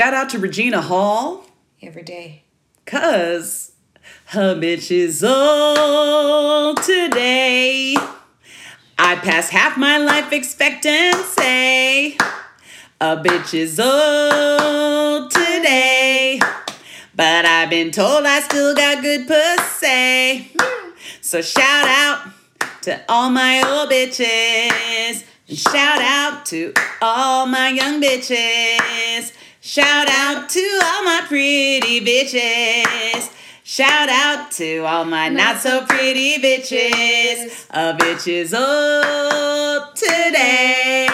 Shout out to Regina Hall, Every day. cause her bitch is old today. I passed half my life expectancy. A bitch is old today. But I've been told I still got good pussy. So shout out to all my old bitches. And shout out to all my young bitches. Shout out to all my pretty bitches. Shout out to all my not so pretty bitches. A bitch is old today.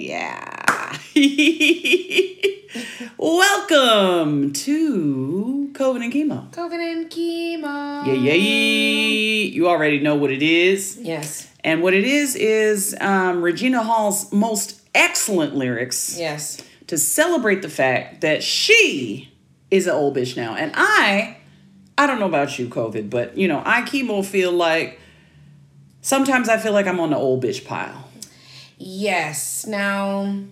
Yeah. Welcome to COVID and Chemo. COVID and chemo. Yeah, yeah. You already know what it is. Yes. And what it is is um, Regina Hall's most excellent lyrics Yes. to celebrate the fact that she is an old bitch now. And I, I don't know about you, COVID, but you know, I chemo feel like sometimes I feel like I'm on the old bitch pile. Yes. Now,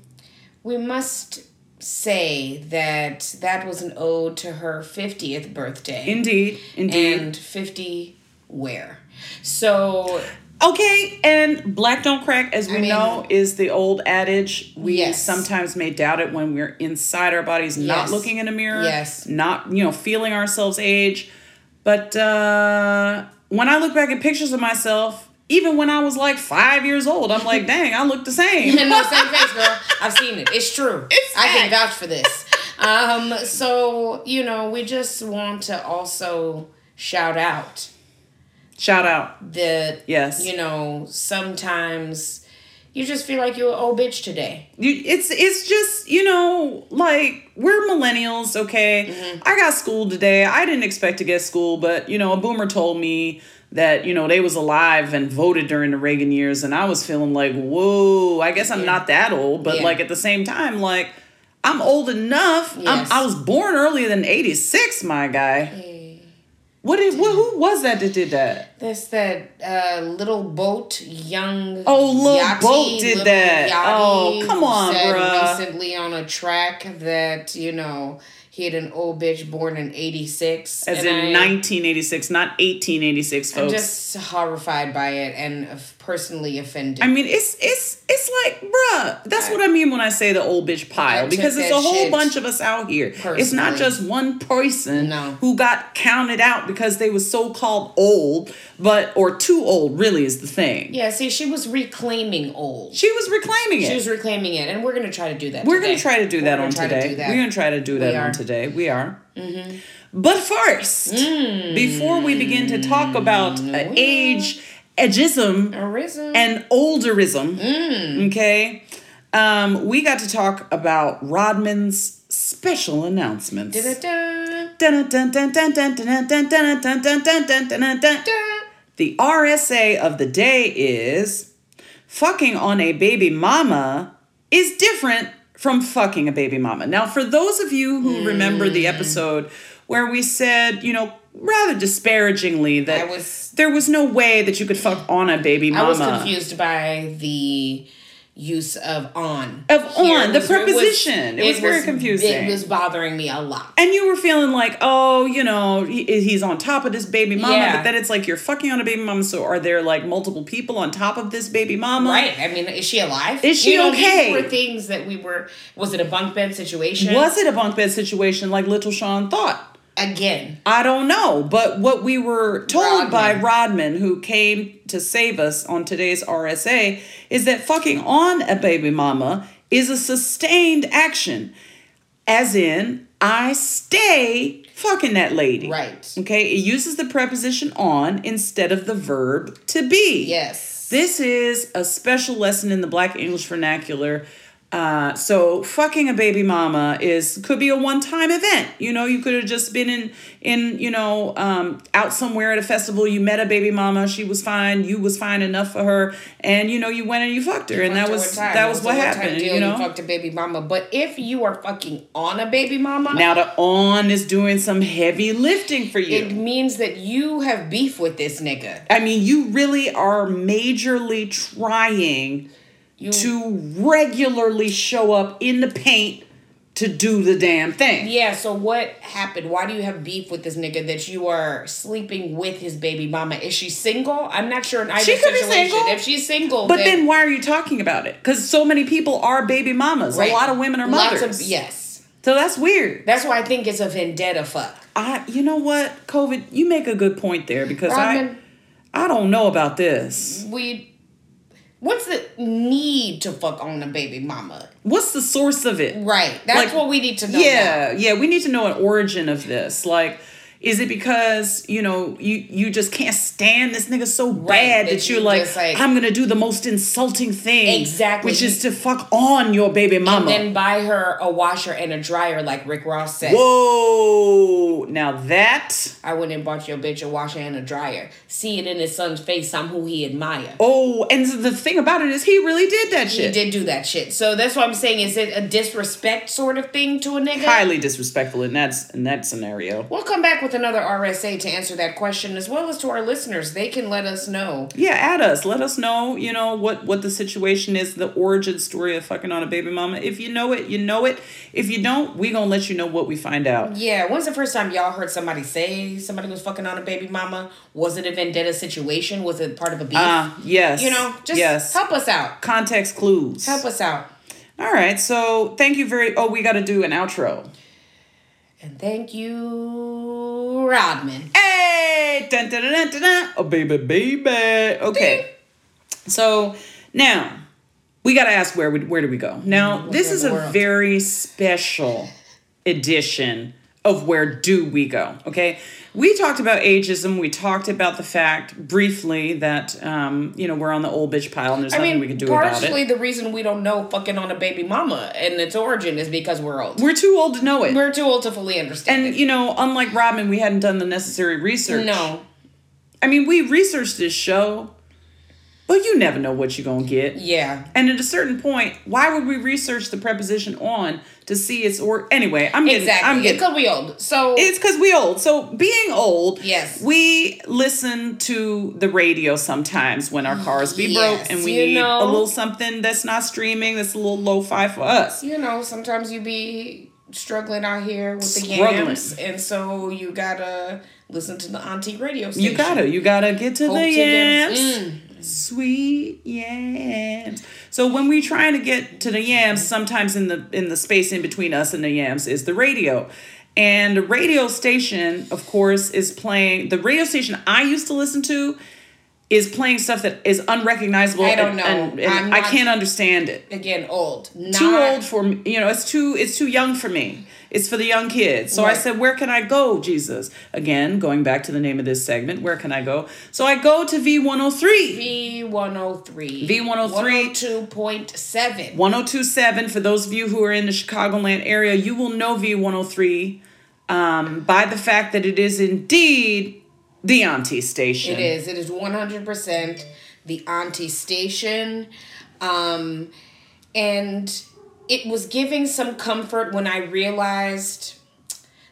we must say that that was an ode to her 50th birthday. Indeed, indeed. And 50 where? So, Okay, and black don't crack, as we I mean- know, is the old adage. We Yes. sometimes may doubt it when we're inside our bodies, not looking in a mirror, Yes. not you know feeling ourselves age. But uh, when I look back at pictures of myself, even when I was like five years old, I'm like, dang, I look the same. no, same face, girl. I've seen it. It's true. It's I can vouch for this. Um, so, you know, we just want to also shout out Shout out, that, yes. you know, sometimes you just feel like you're an old bitch today. You, it's it's just you know like we're millennials okay Mm-hmm. i got schooled today i didn't expect to get schooled but you know a boomer told me that you know they was alive and voted during the reagan years and i was feeling like whoa i guess i'm Yeah. not that old but Yeah. like at the same time like i'm old enough Yes. I'm, i was born earlier than 86 my guy what did what, who was that that did that That's that uh, Lil Boat, young. Oh, Lil Yachty, Boat did that. Yachty, Oh, come on, said bruh. Recently on a track that you know he had an old bitch born in '86, as in 1986 not 1886 folks I'm just horrified by it and of- personally offended. I mean, it's it's it's like, bruh. That's what I mean when I say the old bitch pile because it's a whole bunch of us out here. It's not just one person No. who got counted out because they was so called old, but or too old. Really, is the thing. yeah, see, she was reclaiming old. She was reclaiming it. She was reclaiming it, and we're gonna try to do that. We're today. gonna try to do We're that on try to today. do that. We're gonna try to do that on today. We are. But first, before we begin to talk about uh, age, edgeism Arism. and olderism. Mm. Okay. Um, we got to talk about Rodman's special announcements. The RSA of the day is fucking on a baby mama is different from fucking a baby mama. Now, for those of you who remember the episode where we said, you know, rather disparagingly that was- there was no way that you could fuck on a baby mama. I was confused by the use of on. Of here. on, It the was- preposition. It was very confusing. It was bothering me a lot. And you were feeling like, oh, you know, he, he's on top of this baby mama, Yeah. but then it's like you're fucking on a baby mama. So are there like multiple people on top of this baby mama? Right. I mean, is she alive? Is she you know, okay? These were things that we were. Was it a bunk bed situation? Was it a bunk bed situation like Little Sean thought? Again? I don't know. But what we were told by Rodman. Rodman, who came to save us on today's RSA, is that fucking on a baby mama is a sustained action. As in, I stay fucking that lady. Right. Okay, it uses the preposition on instead of the verb to be. Yes. This is a special lesson in the Black English vernacular. Uh, so fucking a baby mama is could be a one time event. You know, you could have just been in in you know um, out somewhere at a festival. You met a baby mama. She was fine. You was fine enough for her, and you know you went and you fucked her, and that was that was what happened. deal, You know. fucked a baby mama. But if you are fucking on a baby mama, now the on is doing some heavy lifting for you. it means that you have beef with this nigga. I mean, you really are majorly trying You to regularly show up in the paint to do the damn thing. Yeah, so what happened? Why do you have beef with this nigga that you are sleeping with his baby mama? Is she single? I'm not sure in either She could be single. If she's single, But then why are you talking about it? Because so many people are baby mamas. Right. A lot of women are Lots mothers. of yes. So that's weird. That's why I think it's a vendetta fuck. I, you know what, COVID, you make a good point there because Rodman, I, I don't know about this. we what's the need to fuck on a baby mama? What's the source of it? Right. That's Like, what we need to know. yeah, yeah, we need to know an origin of this. Like, is it because you know you you just can't stand this nigga so bad that that, you're like, like- I'm gonna do the most insulting thing, Exactly. which is to fuck on your baby mama. and Then buy her a washer and a dryer like Rick Ross said. Whoa! Now that I went and bought your bitch a washer and a dryer. See it in his son's face. I'm who he admire. oh, and the thing about it is he really did that He shit. He did do that shit. So that's what I'm saying. Is it a disrespect sort of thing to a nigga? Highly disrespectful in that in that scenario. We'll come back with another RSA to answer that question, as well as to our listeners. They can let us know. Yeah, add us. Let us know, you know, what what the situation is, the origin story of fucking on a baby mama. If you know it, you know it. If you don't, we gonna let you know what we find out. Yeah, when's the first time y'all heard somebody say somebody was fucking on a baby mama? Was it a vendetta situation? Was it part of a beef? Ah, yes. you know, just yes. help us out. Context clues. Help us out. All right. So thank you very. Oh, we got to do an outro. And thank you, Rodman. Hey, dun, dun, dun, dun, dun, dun. oh baby, baby. Okay. So now we got to ask where we, where do we go? Now this is a very special edition of where do we go? Okay. We talked about ageism. We talked about the fact briefly that um, you know we're on the old bitch pile and there's I nothing mean, we can do about it partially the reason we don't know fucking on a baby mama and its origin is because we're old. We're too old to know it. We're too old to fully understand and it. you know, unlike Robin, we hadn't done the necessary research. No. I mean, we researched this show, but you never know what you're gonna get. Yeah. And at a certain point, why would we research the preposition on to see its or anyway? I'm getting, Exactly. I'm getting. because we old. So It's because we old. So being old, Yes. we listen to the radio sometimes when our cars be Yes, broke, and we you need know. a little something that's not streaming, that's a little lo-fi for us. you know, sometimes you be struggling out here with the yams, and so you gotta listen to the auntie radio station. You gotta, you gotta get to Hope the yams. Mm. Sweet yams. So when we're trying to get to the yams, sometimes in the in the space in between us and the yams is the radio. And the radio station, of course, is playing the radio station I used to listen to is playing stuff that is unrecognizable. I don't know. and, and I'm I can't understand it. Again, old. Not, Too old for me. You know, it's too it's too young for me. It's for the young kids. So I said, where can I go, Jesus? Again, going back to the name of this segment, where can I go? So I go to V103. V one hundred three. V103. two point seven. 1027 for those of you who are in the Chicagoland area, you will know V103 um, by the fact that it is indeed the auntie station. It is. It is one hundred percent the auntie station, um, and it was giving some comfort when I realized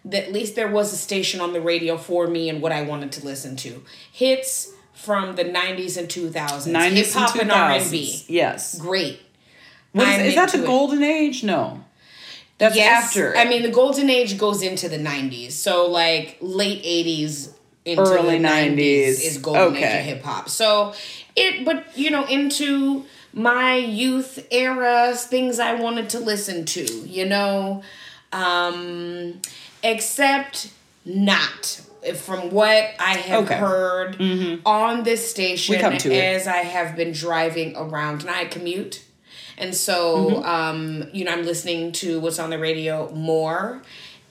that at least there was a station on the radio for me and what I wanted to listen to. Hits from the nineties and two thousands, 90s hip hop and R and 2000s. B. Yes. Great. Is, is that the it. golden age? No. That's Yes, after. I mean, the golden age goes into the nineties, so like late eighties into Early the nineties 90s. is golden age Okay. of hip hop. So it, but you know, into my youth era, things I wanted to listen to, you know, um, except not from what I have Okay. Mm-hmm. heard on this station We come to it. as I have been driving around and I commute. And so, Mm-hmm. um, you know, I'm listening to what's on the radio more.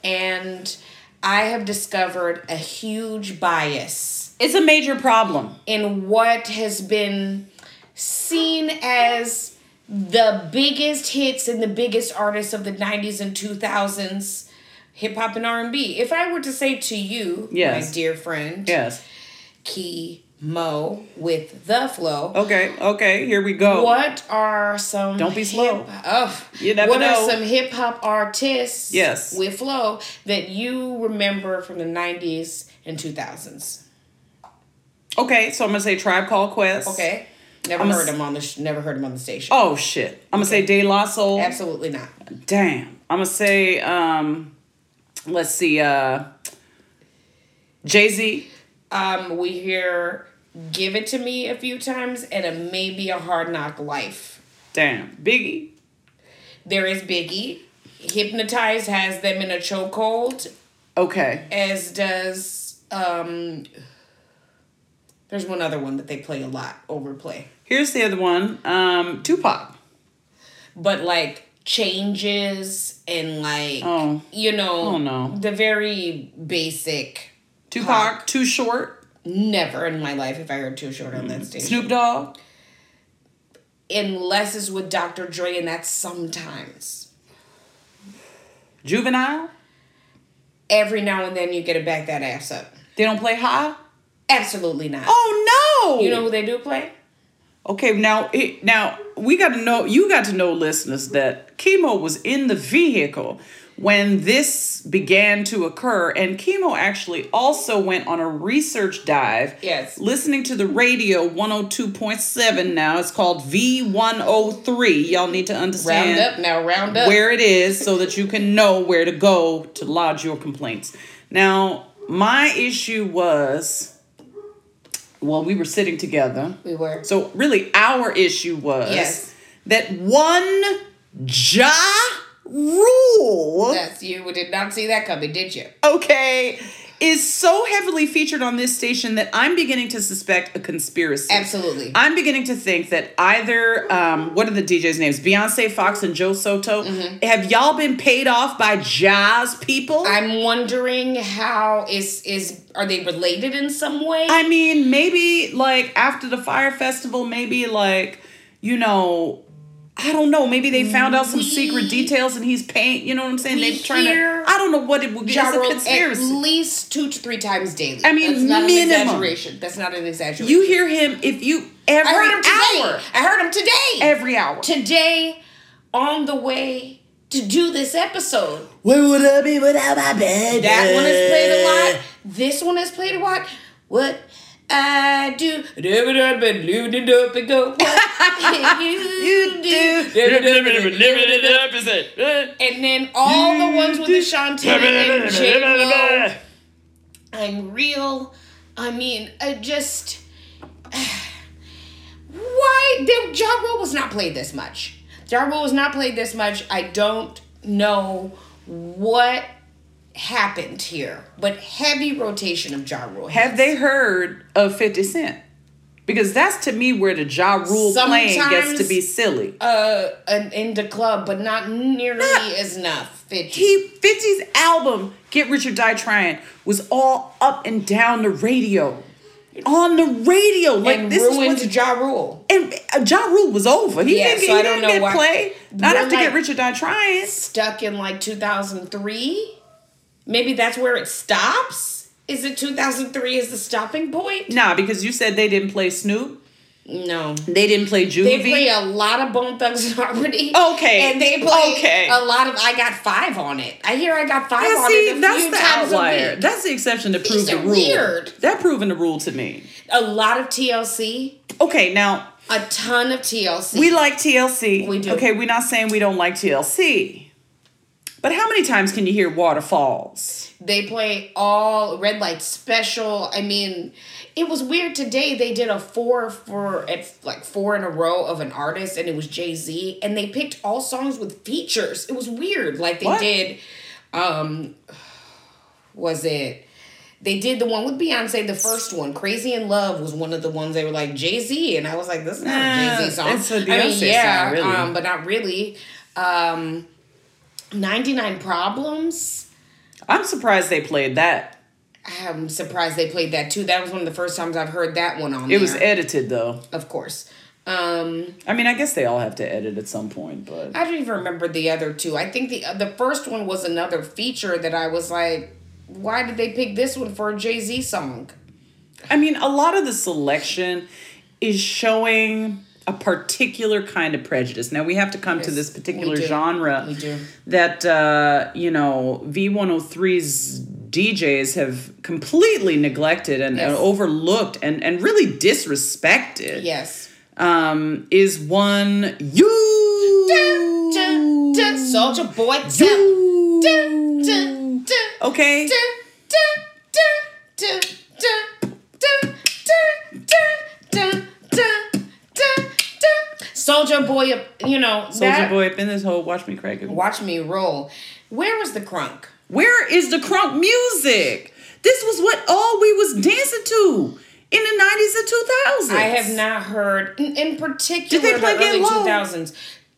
And I have discovered a huge bias it's a major problem. in what has been seen as the biggest hits and the biggest artists of the 90s and 2000s hip hop and R&B. If I were to say to you, Yes. my dear friend, Yes. Key Mo with the flow, Okay. Okay. Here we go. what are some Don't be slow. hip- oh, You never what know. are some hip hop artists Yes. with flow that you remember from the 90s and 2000s? Okay. So I'm gonna say Tribe Called Quest. Okay. Never I'm heard him on the sh- never heard him on the station. Oh shit. I'm gonna say De La Soul. Absolutely not. Damn. I'm gonna say um let's see, uh Jay-Z. Um, we hear "Give It to Me" a few times, and a maybe a Hard Knock Life. Damn. Biggie. There is Biggie. Hypnotized has them in a chokehold, Okay. as does um. There's one other one that they play a lot, overplay, Here's the other one. Um Tupac. but like changes and like Oh. you know Oh, no. the very basic. Tupac, Too Short. Never in my life have I heard Too Short on that mm. stage. Snoop Dogg. Unless it's with Dr. Dre, and that's sometimes. Juvenile. Every now and then you get to back that ass up. They don't play high. Absolutely not. Oh no! You know who they do play? Okay, now it, now we got to know. You got to know, listeners, that chemo was in the vehicle when this began to occur, and chemo actually also went on a research dive. Yes. listening to the radio one hundred two point seven. Now it's called V one hundred three. Y'all need to understand Round up now, round up. where it is so that you can know where to go to lodge your complaints. Now, my issue was well, we were sitting together. we were. So really our issue was Yes. that one Ja rule, Yes, you did not see that coming, did you? okay, is so heavily featured on this station that I'm beginning to suspect a conspiracy. Absolutely. I'm beginning to think that either um, what are the DJs' names? Beyonce Fox and Joe Soto. Have y'all been paid off by Ja's people? I'm wondering how is is are they related in some way? I mean, maybe like after the Fyre Festival, maybe like, you know, I don't know. Maybe they found out some We- secret details and he's paying. You know what I'm saying? They're trying hear to. I don't know what it would be. Ja It's a conspiracy. at least two to three times daily. I mean, That's not minimum. an exaggeration. That's not an exaggeration. You hear him if you every I heard him today. hour. I heard him today. Every hour. today on the way to do this episode. Where would I be without my bed? That one has played a lot. This one has played a lot. What I do, never done but lived it up and go. What you do, and then all the ones with the and J Lo. I'm real. I mean, I just. Why? The Ja Rule was not played this much. Ja Rule was not played this much. I don't know what happened here, but heavy rotation of Ja Rule. Have they heard of 50 Cent? Because that's to me where the Ja Rule playing gets to be silly. Uh, an in the club, but not nearly as enough. 50. He 50's album, Get Rich or Die Trying, was all up and down the radio. On the radio. Like and this ruined is what Ja Rule. and uh, Ja Rule was over. He Yeah, didn't, so he I don't didn't know get why- play. Not after like- Get Rich or Die Trying. Stuck in like 2003. Maybe that's where it stops. Is it 2003 is the stopping point? Nah, because you said they didn't play Snoop. No. They didn't play Juvie. They play a lot of Bone Thugs and Harmony. Okay, And they play okay. a lot of I Got Five on it. I hear I Got Five Yeah, on see, it that's the outlier. That's the exception to prove the rule. weird. That proving the rule to me. A lot of TLC. Okay, now A ton of TLC. we like TLC. We do. Okay, we're not saying we don't like TLC. But how many times can you hear Waterfalls? They play all red light special. I mean, it was weird today. They did a four for it's like four in a row of an artist, and it was Jay Z, and they picked all songs with features. It was weird. Like they What? did, um, was it? They did the one with Beyonce, the first one, "Crazy in Love," was one of the ones they were like Jay Z, and I was like, "This is not Nah, a Jay Z song." it's a I mean, yeah, song, really. um, but not really. Um, Ninety Nine Problems. I'm surprised they played that. I'm surprised they played that too. That was one of the first times I've heard that one on It was edited though. of course. Um, I mean, I guess they all have to edit at some point, but I don't even remember the other two. I think the the first one was another feature that I was like, why did they pick this one for a Jay Z song? I mean, a lot of the selection is showing a particular kind of prejudice. Now we have to come to this particular we genre We do. that uh, you know V103's DJs have completely neglected and, and overlooked and and really disrespected. Yes. um, is one you. Soldier Boy. You. Dun, dun, dun, Okay. Soldier Boy, you know, Soldier boy up in this hole. Watch me crack it. watch me roll. Where was the crunk? Where is the crunk music? This was what all we was dancing to in the nineties and two thousands. I have not heard, in, in particular, Did they the play Get early Low? 2000s.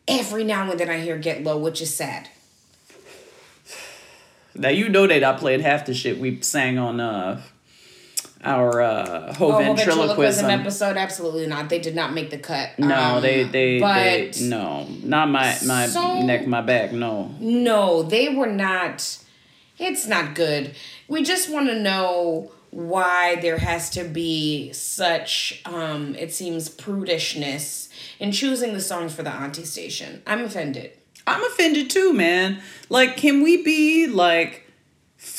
Every now and then I hear Get Low, which is sad. Now you know they not playing half the shit we sang on uh our uh whole Oh, ventriloquism. ventriloquism episode? Absolutely not. They did not make the cut. No, Um, they they, they no, not my my So- neck, my back. No, No, they were not. It's not good. We just want to know why there has to be such, um, it seems, prudishness in choosing the songs for the Auntie Station. I'm offended. I'm offended too, man. Like, can we be like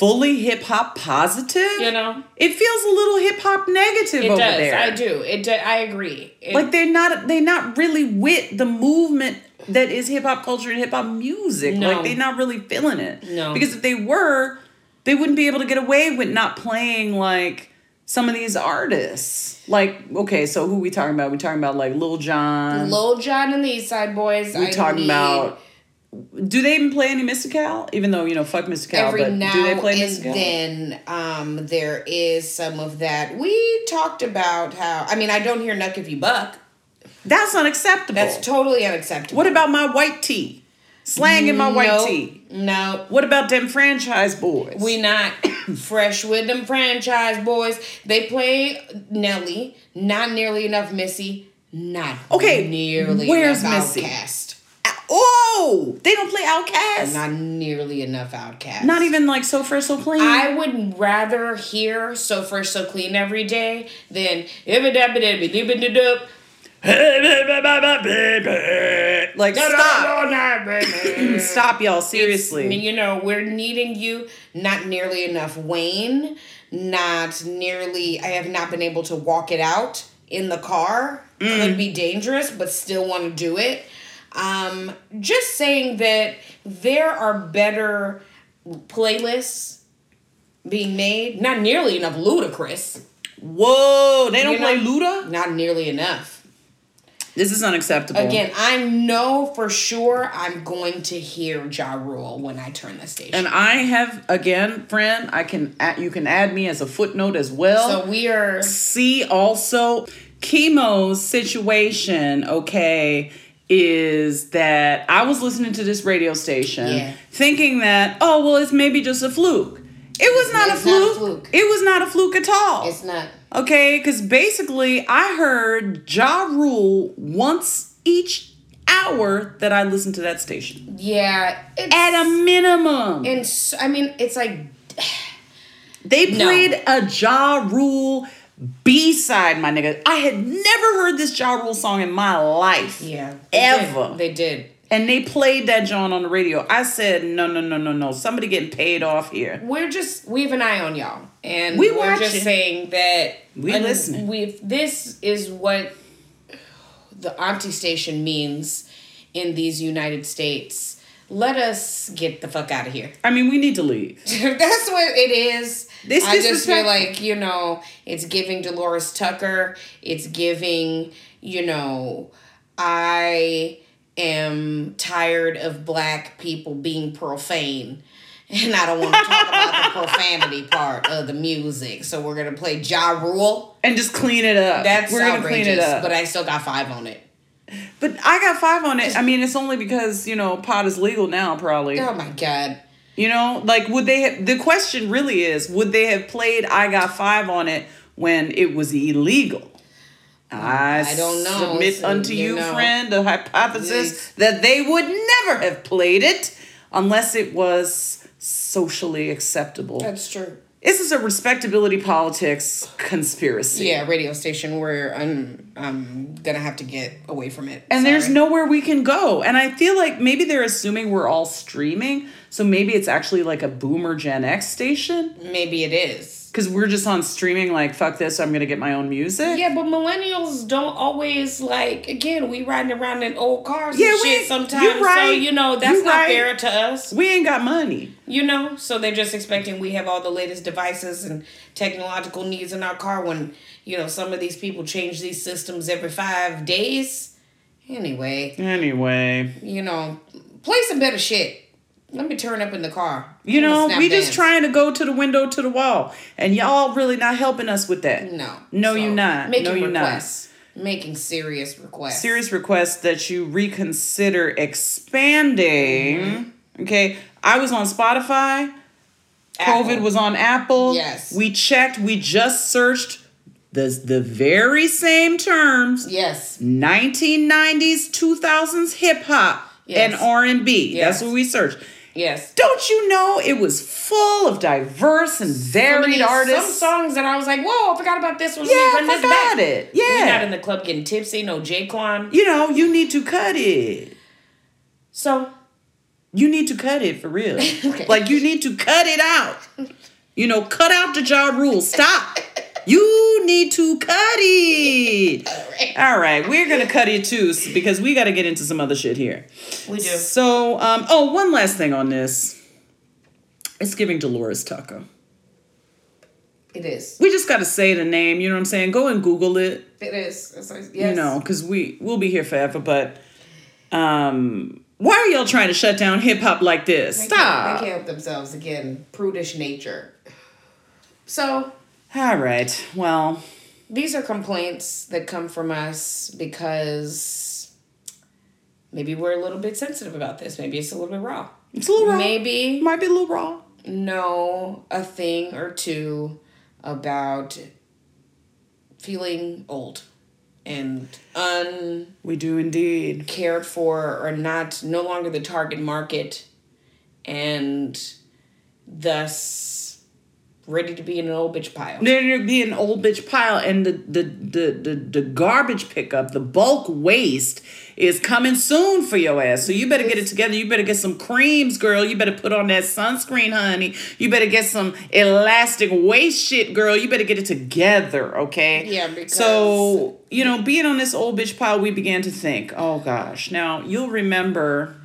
fully hip hop positive? You know? it feels a little hip hop negative It over does. there. I do. It. Do, I agree. It- Like they're not They're not really with the movement that is hip hop culture and hip hop music. No. Like they're not really feeling it. No. Because if they were, they wouldn't be able to get away with not playing like some of these artists. Like, okay, so who we talking about? We talking about like Lil Jon. Lil Jon and the East Side Boys. we talking need about do they even play any Mystikal? Even though, you know, fuck Mystikal, every but now do they play and Mystikal? then um, there is some of that. We talked about how. I mean, I don't hear "Knuck If You Buck." That's unacceptable. That's totally unacceptable. what about my white tee? Slang in my white Nope. tee. No, What about them Franchize Boyz? we not fresh with them Franchize Boyz. They play Nelly, not nearly enough Missy, not Okay, nearly where's enough Missy? OutKast, Oh, they don't play OutKast. Not, nearly enough OutKast. Not even like so fresh, so clean. I would rather hear "So Fresh, So Clean" every day than "Ibba Dabba Dabba Dibba Dibba like stop, Dabba." stop, y'all. It's- Seriously, you know, we're needing you. Not nearly enough Wayne. Not nearly. I have not been able to walk it out in the car. Mm. Could be dangerous, but still want to do it. Um, just saying that there are better playlists being made. Not nearly enough Ludacris. whoa, they don't You play know- Luda. Not nearly enough. This is unacceptable. Again, I know for sure I'm going to hear Ja Rule when I turn the station. and I have again, friend. I can add, you can add me as a footnote as well. so we are. see also chemo's situation okay is that i was listening to this radio station Yeah. thinking that oh well it's maybe just a fluke it was not, a, not a fluke. fluke. it was not a fluke at all It's not. okay because basically i heard ja rule once each hour that i listened to that station Yeah. It's, at a minimum and I mean, it's like They No. played a Ja Rule B side, my nigga. I had never heard this Ja Rule song in my life. yeah, Ever. did. They did. And they played that John on the radio. I said, no, no, no, no, no. Somebody getting paid off here. We're just we have an eye on y'all, and We we are just saying that We and listening. We this is what the auntie station means in these United States. Let us get the fuck out of here. I mean, we need to leave. That's what it is. It's I just feel like, you know, it's giving Delores Tucker. It's giving, you know, I am tired of black people being profane. And I don't want to talk about the profanity part of the music. So we're going to play Ja Rule. And just clean it up. That's We're gonna outrageous. clean it up. But I still got five on it. But I got five on it. I mean, it's only because, you know, pot is legal now, probably. Oh my God. You know, like would they have the question really is, would they have played I got five on it when it was illegal? I, I don't know. Submit So, uh, unto you you, know. friend, the hypothesis Yes. that they would never have played it unless it was socially acceptable. That's true. This is a respectability politics conspiracy. Yeah, radio station where I'm, um, I'm um, going to have to get away from it. And there's nowhere we can go. And I feel like maybe they're assuming we're all streaming. So maybe it's actually like a boomer Gen X station. Maybe it is. Because we're just on streaming, like, fuck this, I'm gonna get my own music. Yeah, but millennials don't always like. Again, we riding around in old cars Yeah, and we- shit sometimes. you're So right. you know that's not right. fair to us. We ain't got money. You know, so they're just expecting we have all the latest devices and technological needs in our car. When you know some of these people change these systems every five days. Anyway, Anyway, you know, play some better shit. Let me turn up in the car. you know, we just trying to go to the window to the wall, and y'all really not helping us with that. No, No, So, you not. Making No, you not. requests. Making serious requests. Serious requests that you reconsider expanding. Mm-hmm. Okay, I was on Spotify. COVID was on Apple. Yes. We checked. We just searched the the very same terms. Yes. 1990s, 2000s hip hop and R&B. Yes. That's what we searched. Yes. Don't you know it was full of diverse and varied these- artists? Some songs that I was like, whoa, I forgot about this one. Yeah, I forgot back. it. Yeah. We're not in the club getting tipsy, no J-Kwon. you know, you need to cut it. So, You need to cut it for real. Okay. Like you need to cut it out. You know, cut out the Ja Rule. Stop. You need to cut it. right. All right, we're gonna cut it too because we got to get into some other shit here. we do. So, um, oh, one last thing on this. It's giving Delores Tucker. It is. We just got to say the name. You know what I'm saying? Go and Google it. It is. It's yes. You know, because we we'll be here forever. But um, why are y'all trying to shut down hip hop like this? They can't, Stop. they can't help themselves again. Prudish nature. So, All right. Well, these are complaints that come from us because maybe we're a little bit sensitive about this. Maybe it's a little bit raw. it's a little raw. Maybe Might be a little raw. know a thing or two about feeling old and uncared We do indeed. Cared for or not no longer the target market and thus ready to be in an old bitch pile. There'd be an old bitch pile, and the the, the the the garbage pickup, the bulk waste is coming soon for your ass. So you better get it together. You better get some creams, girl. You better put on that sunscreen, honey. You better get some elastic waist shit, girl. You better get it together, okay? Yeah, because- so you know, being on this old bitch pile, we began to think, oh gosh. Now you'll remember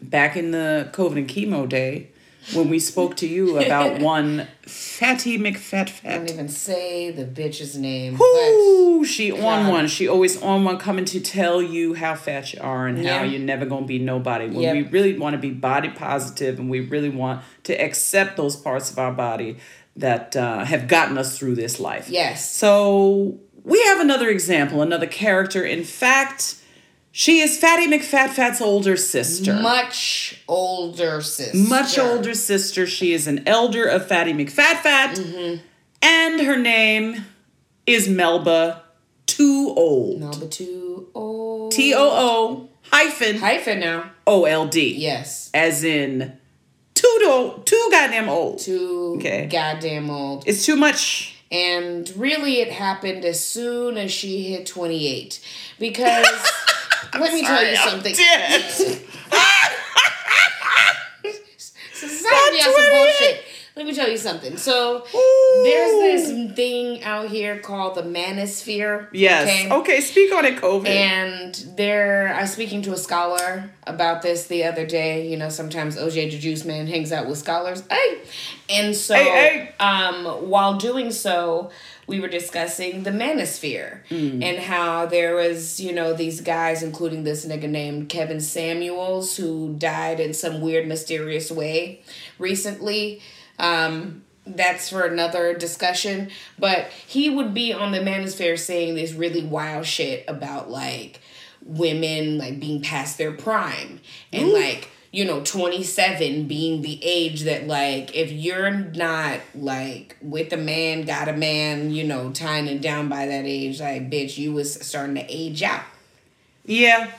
back in the COVID and chemo day when we spoke to you about one fatty McFat I don't Fat. even say the bitch's name. Ooh, she on one. She always on one coming to tell you how fat you are and how you're never gonna be nobody. When Yep. we really want to be body positive and we really want to accept those parts of our body that uh, have gotten us through this life. Yes. So we have another example, another character. In fact, she is Fatty McFatfat's older sister. Much older sister. Much older sister. She is an elder of Fatty McFatfat. Mm-hmm. And her name is Melba Too Old. Number two. Oh. T O O hyphen Hyphen now. O L D. Yes. As in too, do- too goddamn old. Too Okay. goddamn old. It's too much. And really, it happened as soon as she hit 28. Because, let me tell you something. Society has some bullshit. Let me tell you something. So, there's this thing out here called the manosphere. Yes. Okay, speak on it, COVID. And there, I was speaking to a scholar about this the other day. You know, sometimes OJ the Juice Man hangs out with scholars. Hey, and so Hey, hey. um, while doing so, we were discussing the manosphere Mm. and how there was, you know, these guys, including this nigga named Kevin Samuels, who died in some weird, mysterious way recently. Um, that's for another discussion. But he would be on the manosphere saying this really wild shit about like women like being past their prime and like you know 27 being the age that like if you're not like with a man got a man you know tying it down by that age like bitch you was starting to age out yeah,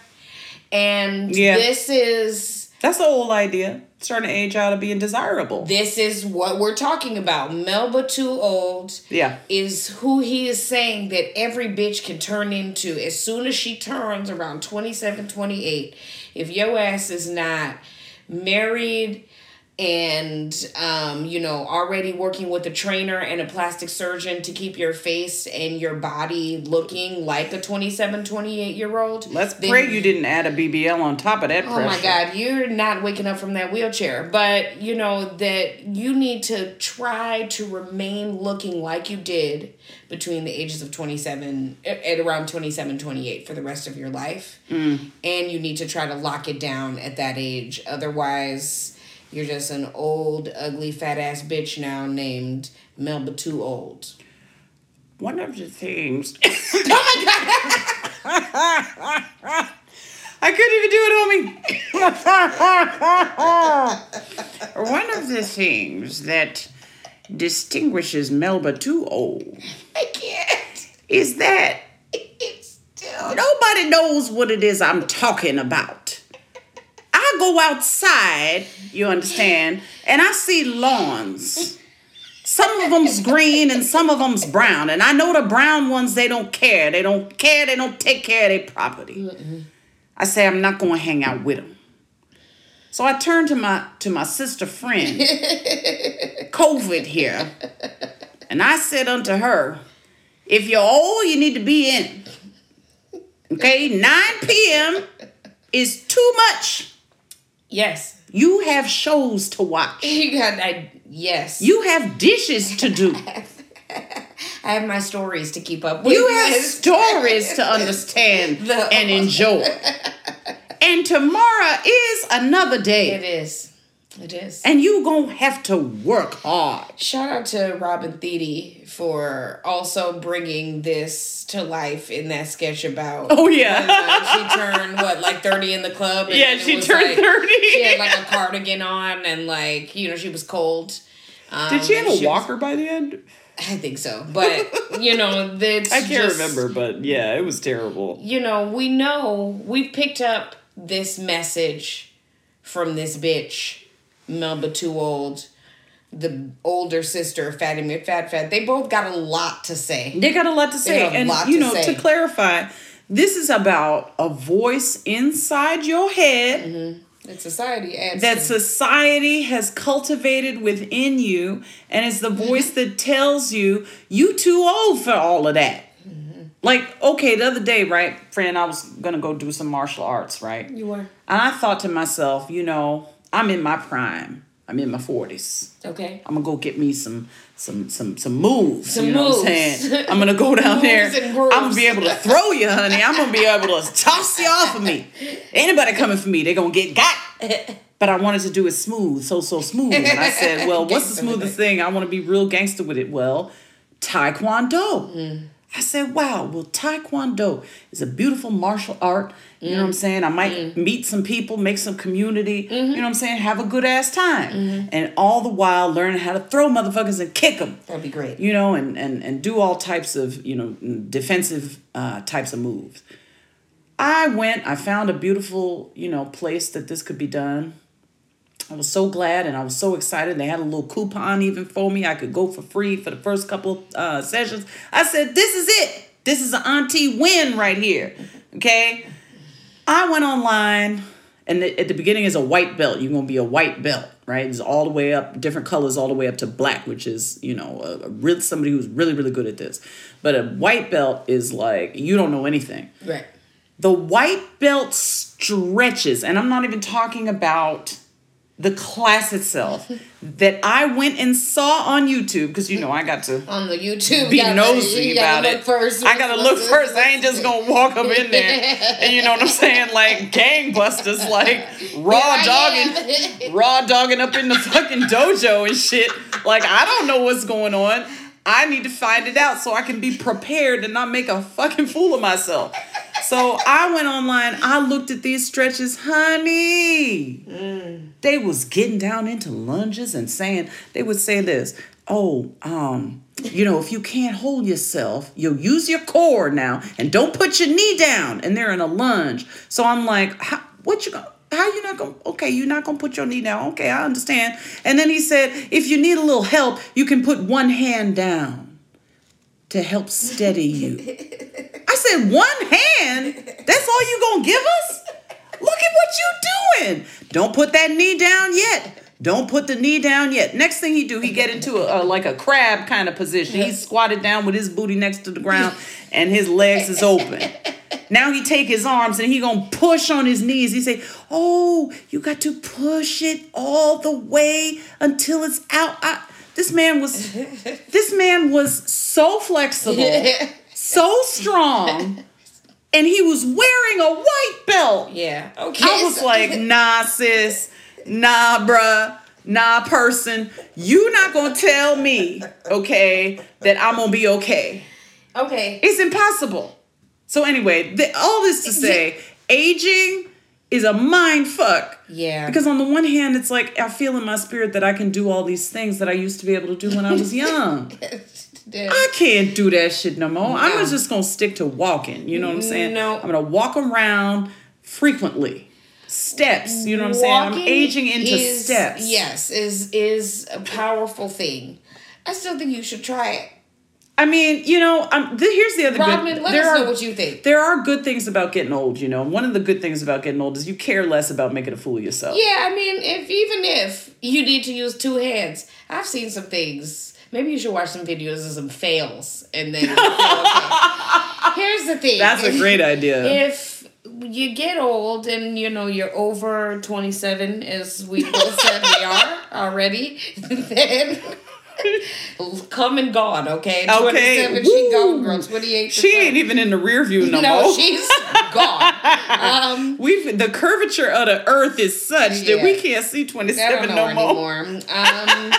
and Yeah. this is that's the old idea. Starting to age out of being desirable. this is what we're talking about melba too old yeah. is who he is saying that every bitch can turn into as soon as she turns around 27 28 if your ass is not married and um, you know already working with a trainer and a plastic surgeon to keep your face and your body looking like a 27 28 year old let's pray you didn't add a bbl on top of that oh my god you're not waking up from that wheelchair. But you know that you need to try to remain looking like you did between the ages of 27 at around 27 28 for the rest of your life mm. and you need to try to lock it down at that age otherwise you're just an old, ugly, fat ass bitch now named Melba Too Old. One of the things. oh my god! I couldn't even do it, homie. One of the things that distinguishes Melba Too Old. I can't. Is that it's still nobody knows what it is I'm talking about. I go outside, you understand, and I see lawns. Some of them's green and some of them's brown. And I know the brown ones, they don't care. They don't care. They don't take care of their property. I say, I'm not going to hang out with them. So I turned to my to my sister friend, COVID here, and I said unto her, if you're old, you need to be in. Okay, 9 p.m. is too much. Yes. You have shows to watch. You got I yes. You have dishes to do. I have my stories to keep up with. You have stories to understand and enjoy. And tomorrow is another day. It is. It is. And you gonna have to work hard. Shout out to Robin Thede for also bringing this to life in that sketch about. Oh yeah. When, uh, she turned what like thirty in the club. yeah, she turned like, thirty. She had like a cardigan on and like you know she was cold. Um, Did she have a walker was, by the end? I think so, but you know, that's I can't just, remember, but yeah, it was terrible. You know, we know we picked up this message from this bitch Melba Too Old, the older sister, Fatty Fat Fat, they both got a lot to say. They got a lot to say. And, you know, say. to clarify, this is about a voice inside your head. Mm-hmm. That society that to. society has cultivated within you, and it's the voice that tells you you too old for all of that. Like, okay, the other day, right, friend, I was gonna go do some martial arts, right? You were. And I thought to myself, you know, I'm in my prime. I'm in my forties. Okay. I'm gonna go get me some some some some moves. Some you know moves. what I'm saying? I'm gonna go down there. I'm gonna be able to throw you, honey. I'm gonna be able to toss you off of me. Anybody coming for me, they're gonna get got. But I wanted to do it smooth, so so smooth. And I said, well, what's the smoothest thing? I want to be real gangster with it. Well, Taekwondo. Mm. I said, wow, well, Taekwondo is a beautiful martial art. You mm. know what I'm saying? I might mm. meet some people, make some community, mm-hmm. you know what I'm saying? Have a good ass time. Mm-hmm. And all the while learning how to throw motherfuckers and kick them. That'd be great. You know, and, and, and do all types of, you know, defensive uh, types of moves. I went, I found a beautiful, you know, place that this could be done. I was so glad and I was so excited. They had a little coupon even for me. I could go for free for the first couple uh, sessions. I said, This is it. This is an auntie win right here. Okay. I went online and at the beginning is a white belt. You're going to be a white belt, right? It's all the way up, different colors all the way up to black, which is, you know, a, a real, somebody who's really, really good at this. But a white belt is like, you don't know anything. Right. The white belt stretches, and I'm not even talking about the class itself that I went and saw on YouTube because you know I got to on the YouTube be nosy about it. First, I gotta look first. I ain't just gonna walk up in there and you know what I'm saying, like gangbusters, like raw dogging, raw dogging up in the fucking dojo and shit. Like I don't know what's going on. I need to find it out so I can be prepared and not make a fucking fool of myself. So I went online. I looked at these stretches, honey. Mm. They was getting down into lunges and saying they would say this. Oh, um, you know, if you can't hold yourself, you'll use your core now, and don't put your knee down. And they're in a lunge. So I'm like, what you gonna? How you not gonna? Okay, you're not gonna put your knee down. Okay, I understand. And then he said, if you need a little help, you can put one hand down to help steady you. Said, one hand? That's all you gonna give us? Look at what you doing. Don't put that knee down yet. Don't put the knee down yet. Next thing he do, he get into a, a like a crab kind of position. He's squatted down with his booty next to the ground and his legs is open. Now he take his arms and he gonna push on his knees. He say, "Oh, you got to push it all the way until it's out." I, this man was, this man was so flexible, so strong, and he was wearing a white belt. Yeah. Okay. I was like, nah, sis, nah, bruh, nah, person. You not gonna tell me, okay, that I'm gonna be okay. okay. It's impossible. So anyway, the, all this to say, aging is a mind fuck. Yeah. Because on the one hand, it's like I feel in my spirit that I can do all these things that I used to be able to do when I was young. I can't do that shit no more. I'm just gonna stick to walking. You know what I'm saying? No. I'm gonna walk around frequently. Steps. You know what I'm saying? I'm Walking aging into is- steps. Yes, is is a powerful thing. I still think you should try it. I mean, you know, um, th- here's the other Rodman, good. let there us are, know what you think. There are good things about getting old. You know, one of the good things about getting old is you care less about making a fool of yourself. Yeah, I mean, if even if you need to use two hands, I've seen some things. Maybe you should watch some videos of some fails and then. okay. Here's the thing. That's a great idea. If you get old and you know you're over 27, as we both said we are already, then. Come and gone, okay? Okay, she woo. gone, girl. 28. She ain't even in the rear view no, No, more. she's gone. Um, We've the curvature of the earth is such that we can't see 27 no more. anymore. Um,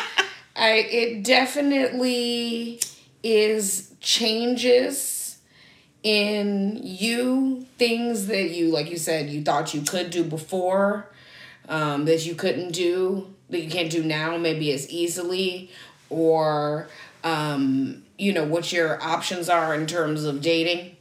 I it definitely is changes in you things that you like you said you thought you could do before um, that you couldn't do that you can't do now maybe as easily or um, you know what your options are in terms of dating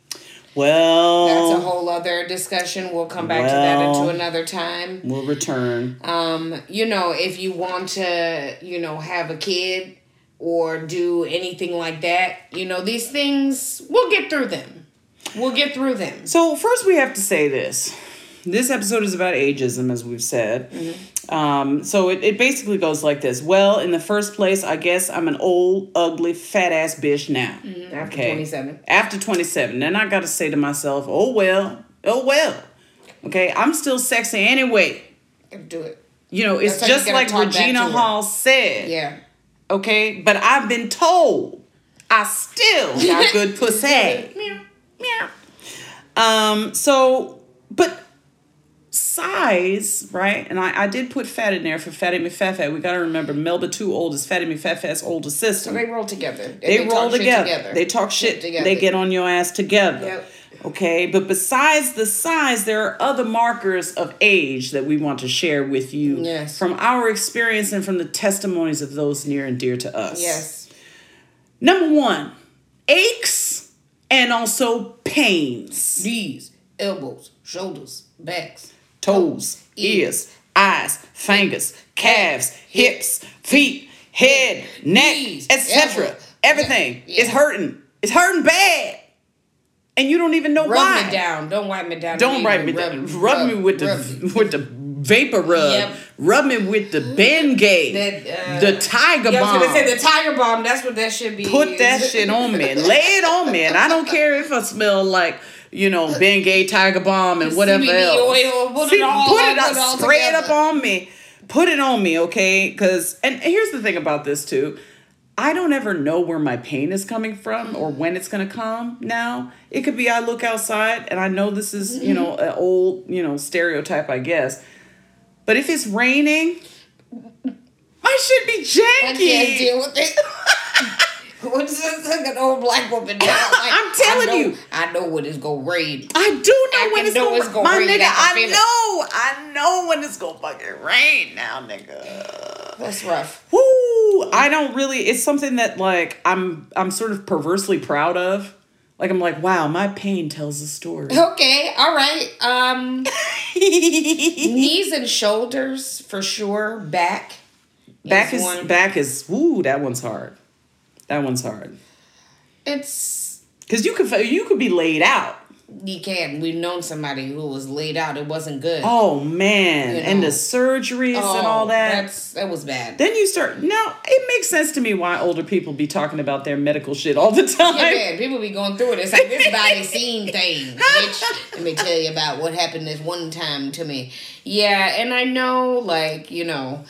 Well, that's a whole other discussion we'll come back to that into another time we'll return. um, you know, if you want to, you know, have a kid or do anything like that, you know, these things, we'll get through them. We'll get through them. So first, we have to say this. This episode is about ageism, as we've said. Mm-hmm. Um, so it, it basically goes like this. Well, in the first place, I guess I'm an old, ugly, fat ass bitch now. Mm-hmm. After 27. After 27. Then I got to say to myself, oh well, oh well. Okay, I'm still sexy anyway. Do it. You know, it's That's how just like Regina to her. Hall said. Yeah. Okay, but I've been told I still got good pussy. Meow. Meow. Um, so, but size, right? And I, I did put fat in there for Fatty McFat. We got to remember Melba Too Old is Fatty McFat's older sister. So they roll together. And They, roll shit together. They talk shit. together. They get on your ass together. Yep. Okay, but besides the size, there are other markers of age that we want to share with you Yes. from our experience and from the testimonies of those near and dear to us. Yes. Number one, aches and also pains. Knees, elbows, shoulders, backs. Toes, ears, eyes, fingers, calves, hips, feet, head, neck, etc. Everything Yeah. is hurting. It's hurting bad. And you don't even know why. Rub why. me down. Don't wipe me down. Don't wipe me down. Rub, me with the me. with the vapor rub. Yep. Rub me with the Bengay. Uh, the tiger Yeah, I bomb. was gonna say the Tiger Balm. That's what that should be. Put that shit on me. Lay it on me. And I don't care if I smell like, you know, Bengay, Tiger Balm, and whatever CBD else. oil, oh, put See, it all put on, it, put it all spray it up on me. Put it on me, okay? Because, and here's the thing about this too. I don't ever know where my pain is coming from or mm-hmm. when it's gonna come now. It could be I look outside and I know this is, you mm-hmm. know, an old, you know, stereotype, I guess. But if it's raining, I should be janky. I can't deal with it. What's this like an old black woman? Like, I'm telling I know, you. I know when it's gonna rain. I do know I when it's know gonna, it's gonna my rain. nigga. I can I feel it. know, I know when it's gonna fucking rain now, nigga. That's rough. Woo! I don't really. It's something that like I'm I'm sort of perversely proud of. Like I'm like, wow, my pain tells a story. Okay, all right. Um, knees and shoulders for sure. Back. back is one. back is woo. That one's hard. That one's hard It's because you could you could be laid out. You can. We've known somebody who was laid out. It wasn't good. Oh man, You and the know. surgeries and Oh, all that. That's that was bad. Then you start. Now it makes sense to me why older people be talking about their medical shit all the time. Yeah, man, people be going through it. It's like this body scene thing, bitch. Let me tell you about what happened this one time to me. Yeah, and I know, like you know,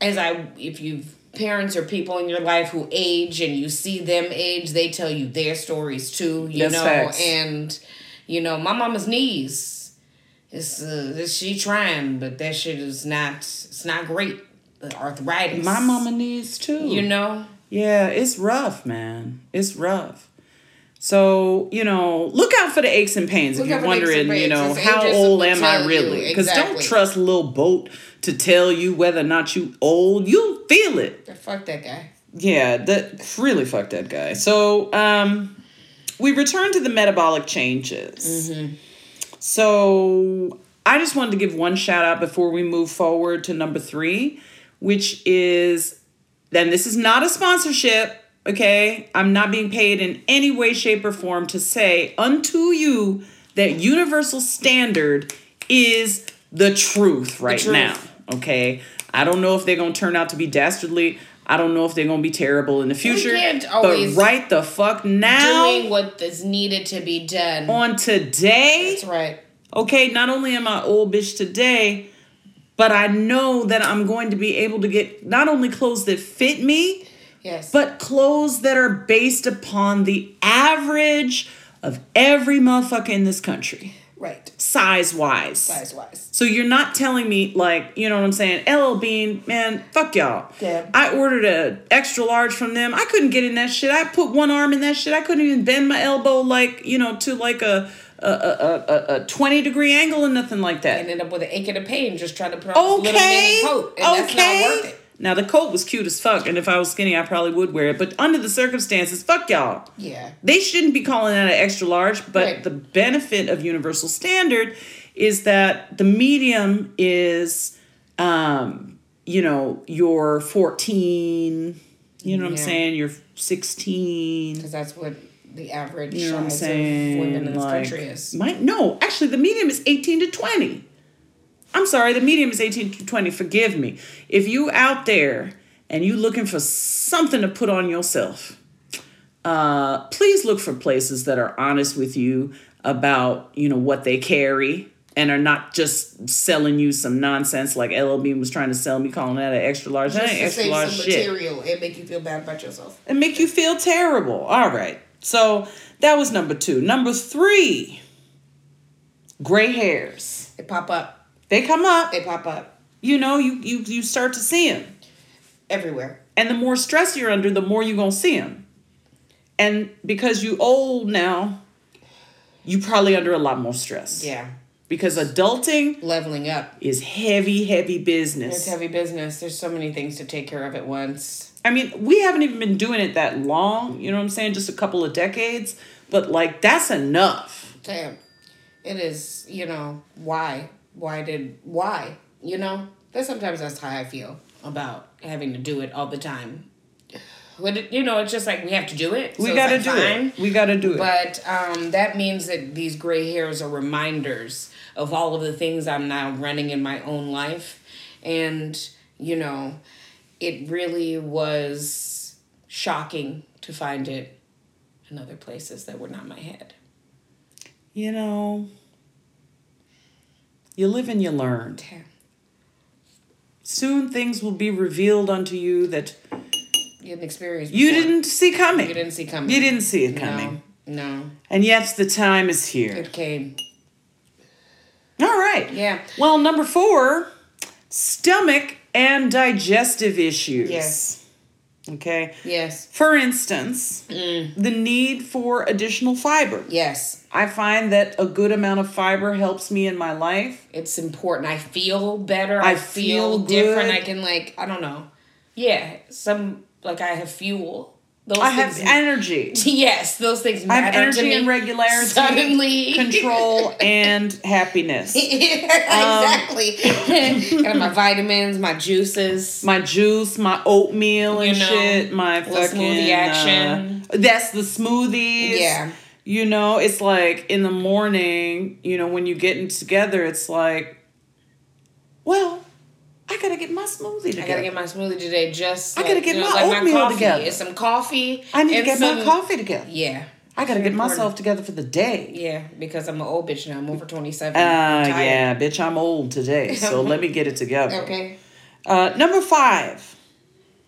as I if you've parents or people in your life who age and you see them age, they tell you their stories too. You That's know, facts. and you know, my mama's knees. It's uh, she trying, but that shit is not. It's not great. The arthritis. My mama needs too. You know. Yeah, it's rough, man. It's rough. So, you know, look out for the aches and pains Look if you're for the aches and wondering, you know, how old am I really? Because don't trust Lil Boat to tell you whether or not you old. You'll feel it. Fuck that guy. Yeah, that really fuck that guy. So, um, we return to the metabolic changes. So, I just wanted to give one shout out before we move forward to number three, which is then this is not a sponsorship. Okay, I'm not being paid in any way, shape, or form to say unto you that universal standard is the truth right truth. now. Okay, I don't know if they're gonna turn out to be dastardly. I don't know if they're gonna be terrible in the future. can't always but right the fuck now Doing what is needed to be done. on today. That's right. Okay, not only am I old bitch today, but I know that I'm going to be able to get not only clothes that fit me, Yes. but clothes that are based upon the average of every motherfucker in this country, right. size wise. Size wise. So you're not telling me like, you know what I'm saying? LL Bean, man, fuck y'all. Yeah. I ordered a extra large from them. I couldn't get in that shit. I put one arm in that shit. I couldn't even bend my elbow like, you know, to like a a, a, a, a 20 degree angle and nothing like that. Ended up with an ache and a pain just trying to put on this little mini coat. And that's not okay. worth it. Now the coat was cute as fuck, and if I was skinny, I probably would wear it. But under the circumstances, fuck y'all. Yeah. They shouldn't be calling that an extra large, but Right. the benefit of universal standard is that the medium is, um, you know, your 14, you know what I'm saying? You're 16. Because that's what the average You know size of women in this Like, country is. My, no, actually, the medium is 18 to 20. I'm sorry, the medium is 18 to 20. Forgive me. If you out there and you looking for something to put on yourself, uh, please look for places that are honest with you about, you know, what they carry and are not just selling you some nonsense like LL Bean was trying to sell me, calling that an extra large. That Just ain't to extra large some shit material and make you feel bad about yourself. and make you feel terrible. All right. So that was number two. Number three, gray hairs. They pop up. They come up. They pop up You know, you you you start to see them, everywhere. and the more stress you're under, the more you're gonna see them. And because you old now, you probably under a lot more stress. Yeah. Because adulting Leveling up. is heavy, heavy business. It's heavy business. There's so many things to take care of at once. I mean, we haven't even been doing it that long. You know what I'm saying? Just a couple of decades. But like, that's enough. Damn. It is, you know, why? Why did, why? You know? That sometimes that's how I feel about having to do it all the time. But, it, you know, it's just like we have to do it. We gotta it's do fine. it. We gotta do it. But um, that means that these gray hairs are reminders of all of the things I'm now running in my own life. And, you know, it really was shocking to find it in other places that were not my head. you know, you live and you learn. Damn. Soon things will be revealed unto you that You didn't experience you didn't see coming. You didn't see coming. You didn't see it coming. No, no. And yet the time is here. It came. All right. Yeah. Well, number four, stomach and digestive issues. Yes. Okay. Yes. For instance, Mm. the need for additional fiber. Yes. I find that a good amount of fiber helps me in my life. It's important. I feel better. I I, feel feel, different. I can like I don't know. Yeah. Some like I have fuel. Those I have energy. Yes, those things matter. I have energy and regularity, Suddenly. control, and happiness. exactly. Got my vitamins, my juices. My juice, my oatmeal and You know, shit, my fucking smoothie action. uh, that's the smoothies. Yeah. You know, it's like in the morning, you know, when you getting together, it's like, well, I gotta get my smoothie together. I gotta get my smoothie today. Just I gotta get you know, my like oatmeal coffee. together. It's some coffee. I need to get some, my coffee together. Yeah. I gotta get myself together for the day. Yeah, because I'm an old bitch now. I'm over 27. Uh, yeah, bitch, I'm old today, so let me get it together. Okay. Uh, number five,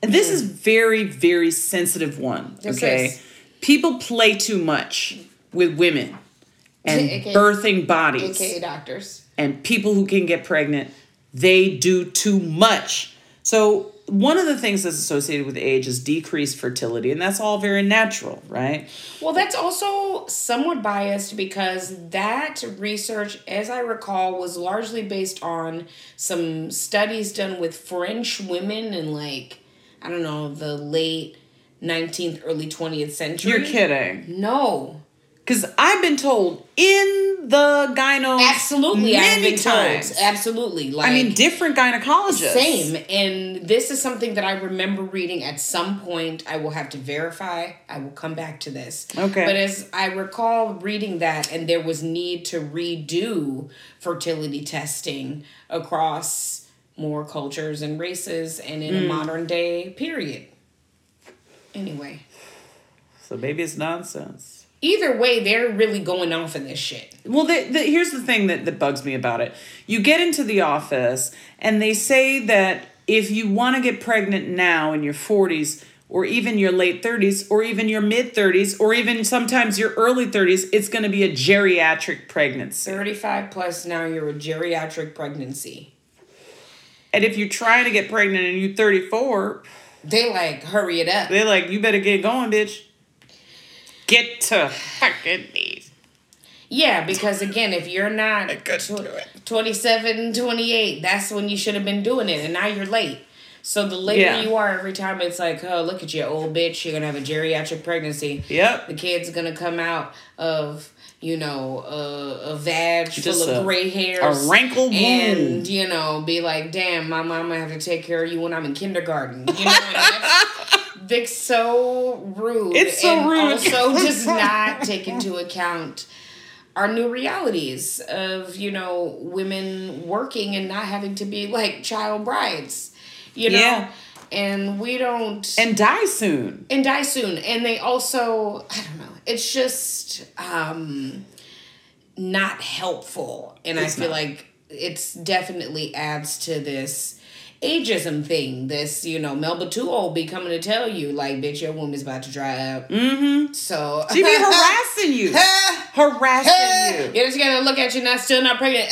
and this is very, very sensitive one. This okay, is. people play too much with women and AKA birthing bodies, AKA doctors. and people who can get pregnant. They do too much. So one of the things that's associated with age is decreased fertility, and that's all very natural, right? Well, that's also somewhat biased because that research, as I recall, was largely based on some studies done with French women in like, I don't know, the late 19th, early 20th century. You're kidding. No. Because I've been told in the gyno Absolutely. I've many been times. told. Absolutely. Like, I mean, different gynecologists. Same. And this is something that I remember reading at some point. I will have to verify. I will come back to this. Okay. But as I recall reading that, and there was need to redo fertility testing across more cultures and races and in a Mm. modern day period. Anyway. So maybe it's nonsense. Either way, they're really going off in this shit. Well, the, the, here's the thing that, that bugs me about it. You get into the office, and they say that if you want to get pregnant now in your 40s, or even your late 30s, or even your mid 30s, or even sometimes your early 30s, it's going to be a geriatric pregnancy. 35 plus now, you're a geriatric pregnancy. And if you're trying to get pregnant and you're 34, They like, hurry it up. they're like, you better get going, bitch. Get to fucking knees. Yeah, because again, if you're not couldn't do it. 27, 28, that's when you should have been doing it, and now you're late. So the later Yeah. you are, every time it's like, oh, look at you, old bitch, you're gonna have a geriatric pregnancy. Yep. The kid's gonna come out of, you know, a, a vag Just full of a- gray hairs. a wrinkled And, wound. you know, be like, damn, my might have to take care of you when I'm in kindergarten. You know, Vic's so rude. It's so and rude. Also does not take into account our new realities of you know women working and not having to be like child brides you know Yeah. and we don't And die soon. and die soon and they also i don't know it's just um not helpful and It's i feel not. like it's definitely adds to this ageism thing this you know melba too old be coming to tell you like bitch your womb is about to dry up Mm-hmm. so She be harassing you. harassing you. You're just gonna look at you not still not pregnant.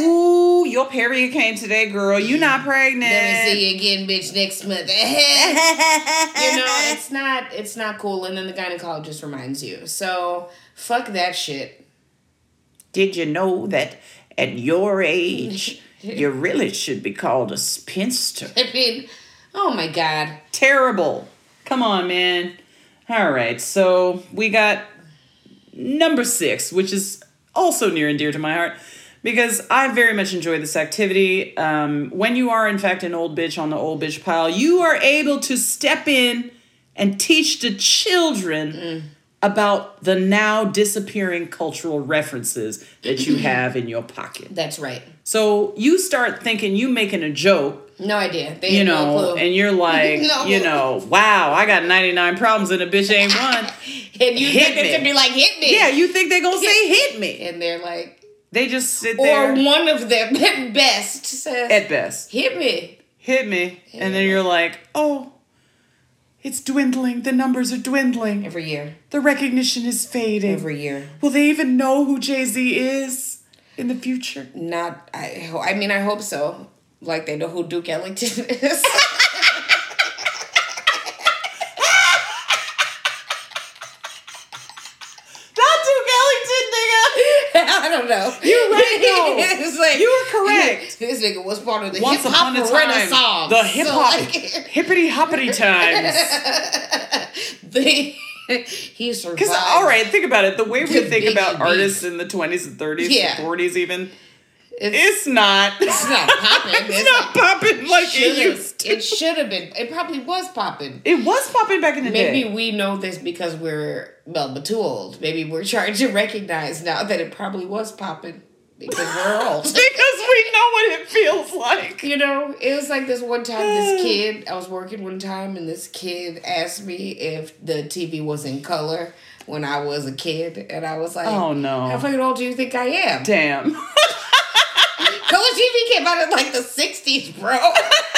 Ooh, your period came today, girl. You not pregnant. Let me see you again, bitch, next month. you know, it's not it's not cool. And then the gynecologist reminds you. So fuck that shit. Did you know that at your age, you really should be called a spinster? I mean, oh my god. Terrible. Come on, man. All right, so we got number six, which is also near and dear to my heart because I very much enjoy this activity. Um, when you are, in fact, an old bitch on the old bitch pile, you are able to step in and teach the children about the now disappearing cultural references that you have in your pocket. That's right. So you start thinking you making a joke No idea. They you know, no and you're like, No. you know, wow, I got 99 problems and a bitch ain't one. and you hit think me. could be like, hit me. yeah, you think they're gonna say hit me. and they're like They just sit or there Or one of them at best says at best. hit me. Hit me. And then you're like, oh, it's dwindling. The numbers are dwindling. Every year. The recognition is fading. Every year. Will they even know who Jay Z is in the future? Not I I mean I hope so. Like they know who Duke Ellington is. Not Duke Ellington, nigga. I don't know. You're right, though. it's like You were correct. This nigga was part of the hip hop renaissance. the hip hop, So, like, hippity hoppity times. the, he survived. Because all right, think about it. The way we The think about artists in the twenties and thirties, Yeah. forties, even, It's, It's not. it's not popping. It's It's not popping like it used to. It should have been. It probably was popping. It was popping back in the Maybe day. Maybe we know this because we're well, but too old. Maybe we're trying to recognize now that it probably was popping because we're old. because we know what it feels like. You know, it was like this one time. This kid, I was working one time, and this kid asked me if the TV was in color when I was a kid, and I was like, Oh, no. how fucking old do you think I am?" Damn. Color TV came out in like the '60s, bro.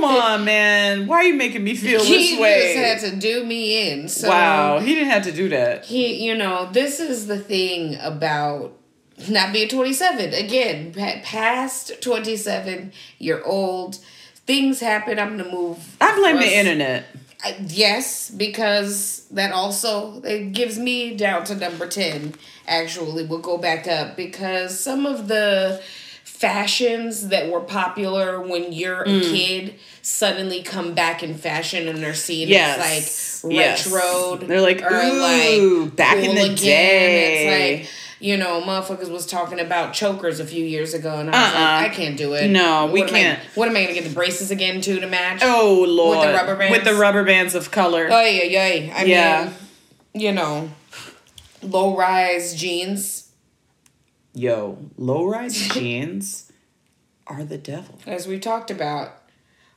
Come on, man. Why are you making me feel he this way? He just had to do me in. So wow, he didn't have to do that. he you know this is the thing about not being 27 again past 27 you're old things happen i'm gonna move I blame the internet. I- yes because that also it gives me down to number 10 actually we'll go back up because some of the fashions that were popular when you're a Mm. kid suddenly come back in fashion and they're seen Yes. as like Yes. retro They're like, or ooh, back in the day. it's like you know, motherfuckers was talking about chokers a few years ago, and I was Uh-uh. like, I can't do it. No, we What I- can't. what am I gonna get the braces again too to match? Oh lord. with the rubber bands? With the rubber bands of color. Oh yeah, yeah. I Yeah. mean, you know, low rise jeans, Yo, low rise jeans are the devil. as we talked about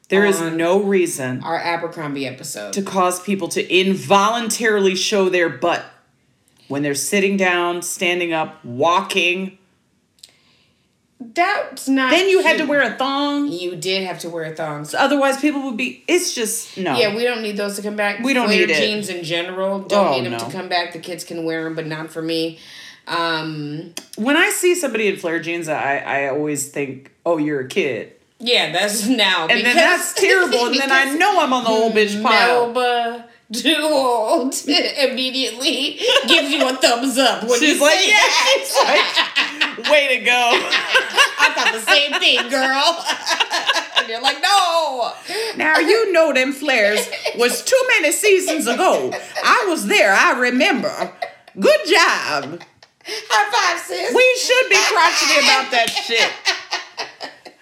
There is no reason our Abercrombie episode. to cause people to involuntarily show their butt when they're sitting down, standing up, walking. That's not. Then you had to wear a thong. You did have to wear thongs. Otherwise, people would be. It's just no. Yeah, we don't need those to come back. We don't need it. jeans in general. Don't Oh, need them no. to come back. The kids can wear them, but not for me. Um, when I see somebody in flare jeans, I I always think, oh, you're a kid, yeah, that's now. and then that's terrible. And then I know I'm on the old bitch pile. Melba old immediately gives you a thumbs up. When She's like, yeah, she's like, way to go. I thought the same thing, girl. and you're like, no. Now you know them flares was too many seasons ago. I was there. I remember. Good job. High five, sis. We should be crotchety about that shit.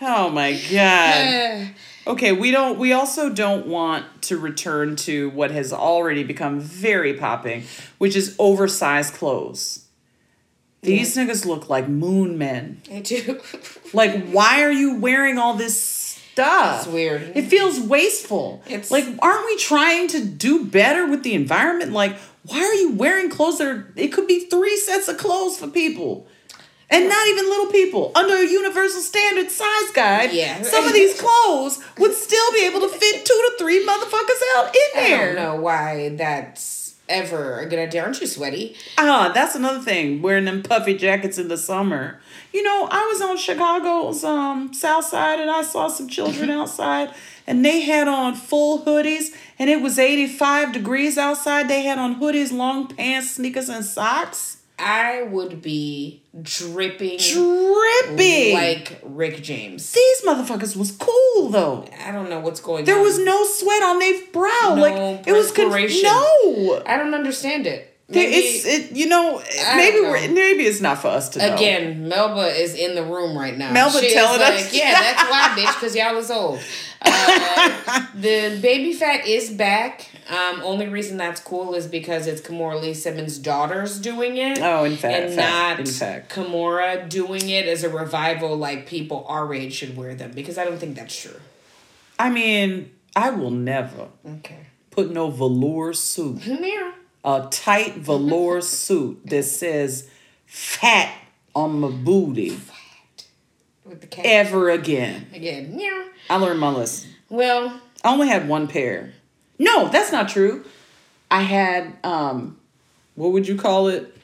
Oh my god. Okay, we don't we also don't want to return to what has already become very popping, which is oversized clothes. These niggas look like moon men. I do. Like, why are you wearing all this stuff? It's weird. It feels wasteful. It's- like, aren't we trying to do better with the environment? Like, why are you wearing clothes that are, it could be three sets of clothes for people. And not even little people. Under a universal standard size guide, Yeah. some of these clothes would still be able to fit two to three motherfuckers out in there. I don't know why that's ever a good idea. Aren't you sweaty? Ah, that's another thing. Wearing them puffy jackets in the summer. You know, I was on Chicago's um south side and I saw some children outside and they had on full hoodies and it was 85 degrees outside. They had on hoodies, long pants, sneakers, and socks. I would be dripping Dripping. like Rick James. these motherfuckers was cool though. I don't know what's going There on. There was no sweat on their brow. No like it was perspiration. no. I don't understand it. Maybe, it's it, you know I maybe know. maybe it's not for us to know. Again, Melba is in the room right now. Melba She telling like, us. Yeah, that's why, bitch, because y'all is old. Uh, the Baby Phat is back. Um, only reason that's cool is because it's Kimora Lee Simmons' daughter's doing it. Oh, in fact, and fact, not in fact. Kimora doing it as a revival. Like people our age should wear them because I don't think that's true. I mean, I will never Okay. put no velour suit, Yeah. a tight velour suit that says fat on my booty With the cat ever again. again. Yeah. I learned my lesson. Well, I only had one pair. No, that's not true. I had um what would you call it?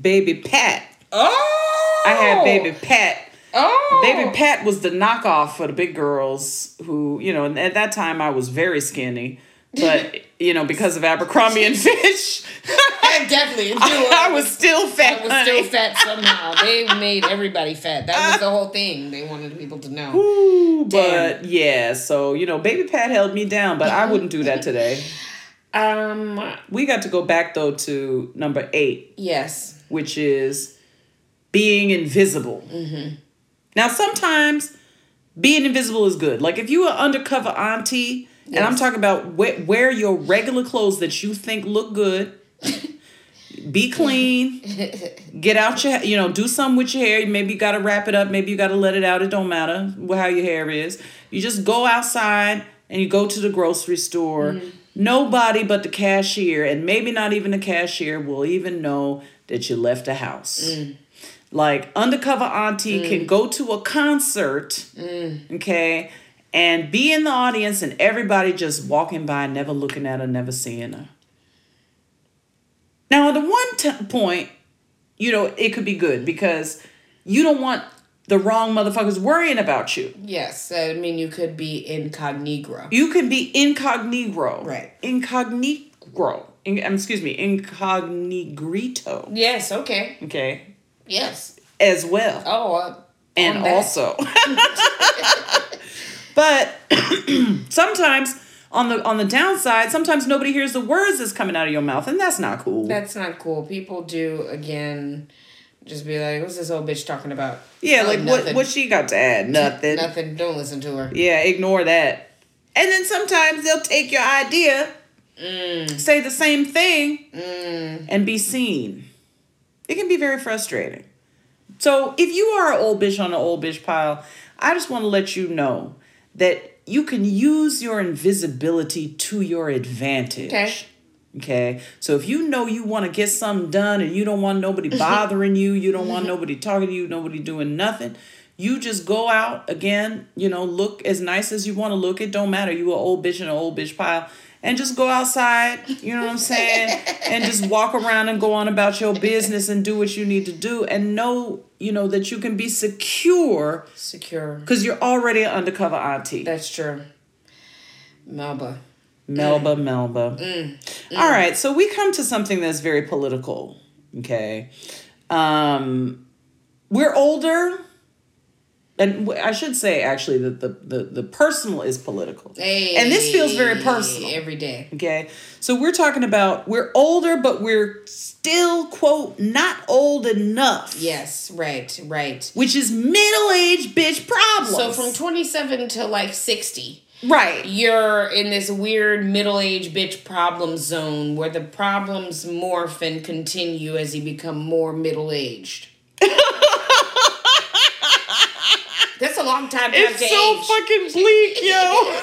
Baby Pat. oh, I had Baby Pat. Oh, Baby Pat was the knockoff for the big girls who, you know, and at that time I was very skinny. But, you know, because of Abercrombie and Fitch, I definitely do. I, was still fat. I was still fat somehow. They made everybody fat. That was the whole thing. They wanted people to know. Ooh, but yeah, so you know, Baby Pat held me down, but I wouldn't do that today. Um. We got to go back though to number eight, Yes. which is being invisible. Now, sometimes being invisible is good. Like if you are undercover auntie, and I'm talking about wear, wear your regular clothes that you think look good. Be clean. Get out your, you know, do something with your hair. Maybe you got to wrap it up. Maybe you got to let it out. It don't matter how your hair is. You just go outside and you go to the grocery store. Mm-hmm. Nobody but the cashier, and maybe not even the cashier, will even know that you left the house. Mm. Like undercover auntie can mm. go to a concert, mm. okay, and be in the audience, and everybody just walking by, never looking at her, never seeing her. Now, at the one t- point, you know, it could be good because you don't want the wrong motherfuckers worrying about you. Yes, I mean you could be incognito. You can be incognito. Right. Incognito. In, um, excuse me, incognito. Yes, okay. Okay. Yes. As well. Oh, uh, and also. but sometimes on the on the downside, sometimes nobody hears the words that's coming out of your mouth, and that's not cool. That's not cool. People do again just be like, What's this old bitch talking about? yeah, Oh, like what nothing. what she got to add? Nothing. Nothing. Don't listen to her. Yeah, ignore that. And then sometimes they'll take your idea, mm. say the same thing, mm. and be seen. It can be very frustrating. So if you are an old bitch on an old bitch pile, I just want to let you know that you can use your invisibility to your advantage. Okay. Okay. So if you know you want to get something done and you don't want nobody bothering you, you don't want nobody talking to you, nobody doing nothing, you just go out again, you know, look as nice as you want to look. It don't matter. You an old bitch in an old bitch pile. And just go outside, you know what I'm saying? and just walk around and go on about your business and do what you need to do and know, you know, that you can be secure Secure. because you're already an undercover auntie. That's true. Melba. Melba, mm. Melba. Mm. Mm. All right, so we come to something that's very political. Okay, um, we're older, and I should say actually that the the the personal is political, and this feels very personal. Every day. Okay, so we're talking about we're older, but we're still quote not old enough. Yes, right, right. which is middle aged bitch problem. So from 27 to like 60, right, you're in this weird middle aged bitch problem zone where the problems morph and continue as you become more middle aged. That's a long time to have it's to so age. fucking bleak, yo.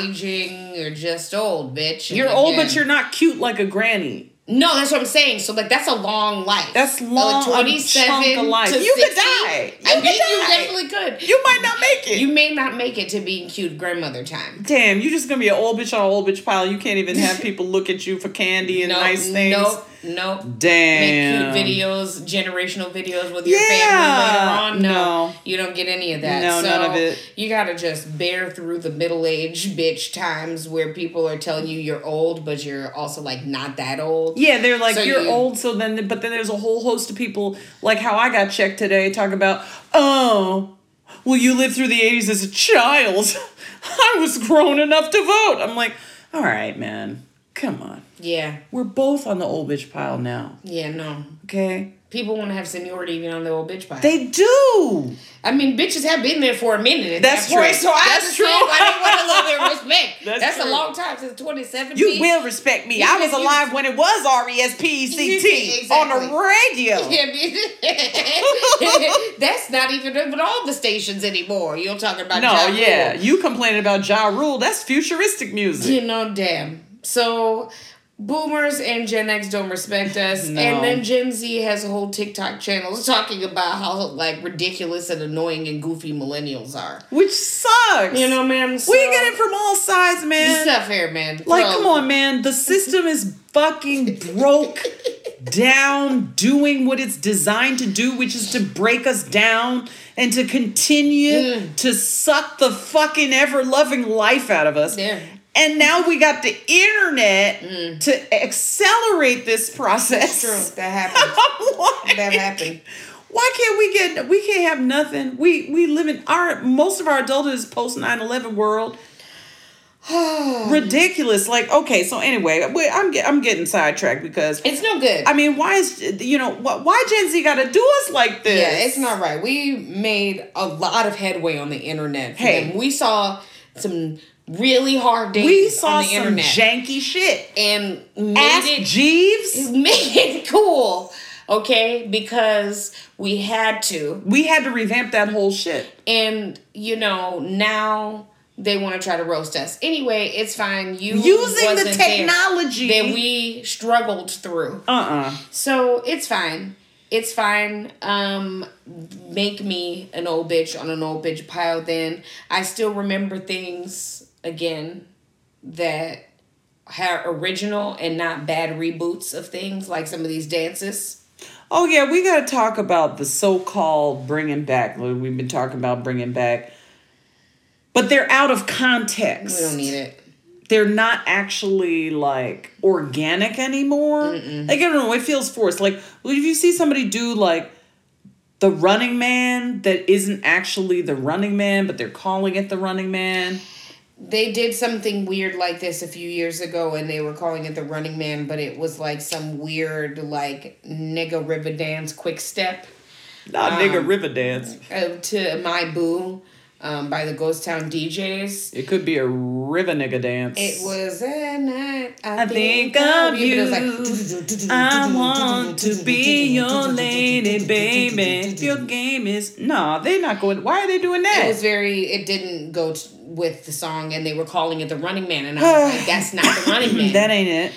Aging or just old, bitch. You're old, but you're not cute like a granny. No, that's what I'm saying. So like that's a long life. That's long, chunk of life. to You could die. You I could mean, you definitely could. You might not make it. You may not make it to being cute grandmother time. Damn, you're just gonna be an old bitch on an old bitch pile. You can't even have people look at you for candy and No, nice things. Nope, nope. Damn. Make cute videos, generational videos with your Yeah. family later on. No, No. you don't get any of that. No, so none of it. You gotta just bear through the middle age bitch times where people are telling you you're old, but you're also like not that old. Yeah, they're like So you're you- old, so then but then there's a whole host of people like how I got checked today talk about, oh, well you lived through the eighties as a child. I was grown enough to vote. I'm like, all right, man, come on. Yeah, We're both on the old bitch pile now. yeah, no. Okay? People want to have seniority even on the old bitch pile. They do. I mean, bitches have been there for a minute. At That's that point, true. So I That's true. why they want a little bit of respect. That's That's, a long time since 2017. You will respect me. I was alive when it was R E S P E C T on the radio. Yeah, That's not even even all the stations anymore. You're talking about No, Ja yeah. You complaining about Ja Rule. That's futuristic music. You know, damn. So boomers and Gen X don't respect us, No. and then Gen Z has a whole TikTok channel talking about how like ridiculous and annoying and goofy millennials are. Which sucks. You know, man. So, we get it from all sides, man. It's not fair, man. Like, Bro, come on, man. The system is fucking broke down, doing what it's designed to do, which is to break us down and to continue Mm. to suck the fucking ever loving life out of us. Yeah. And now we got the internet to accelerate this process. Mm. True, that happened. Like, That happened. Why can't we get we can't have nothing? We we live in our most of our adulthood is post 9-11 world. ridiculous. Like, okay, so anyway, I'm get, I'm getting sidetracked because It's no good. I mean, why is you know wh- why Gen Z got to do us like this? Yeah, it's not right. We made a lot of headway on the internet. Hey. them. we saw some really hard days We saw on the some internet janky shit. and made Ask it Jeeves. made it cool. Okay, because we had to, We had to revamp that whole shit. and you know now they want to try to roast us. Anyway, it's fine. You Using the technology. that we struggled through. Uh uh So it's fine. It's fine. Um, make me an old bitch on an old bitch pile. Then I still remember things again that are original and not bad reboots of things like some of these dances. Oh yeah, we got to talk about the so-called bringing back. We've been talking about bringing back, but they're out of context. We don't need it. They're not actually like organic anymore. Like I don't know, it feels forced. Like well, if you see somebody do like the Running Man that isn't actually the Running Man, but they're calling it the Running Man. They did something weird like this a few years ago, and they were calling it the Running Man, but it was like some weird like nigga river dance quick step. Not nigga river dance. uh, to My Boo um, by the Ghost Town DJs. It could be a river nigga dance. It was a night I, I think of but you. it was like, I want to be your lady, baby. Your game is no, they're not going. Why are they doing that? It was very. It didn't go t- with the song, and they were calling it the Running Man, and I was like, "That's not the Running Man." that ain't it.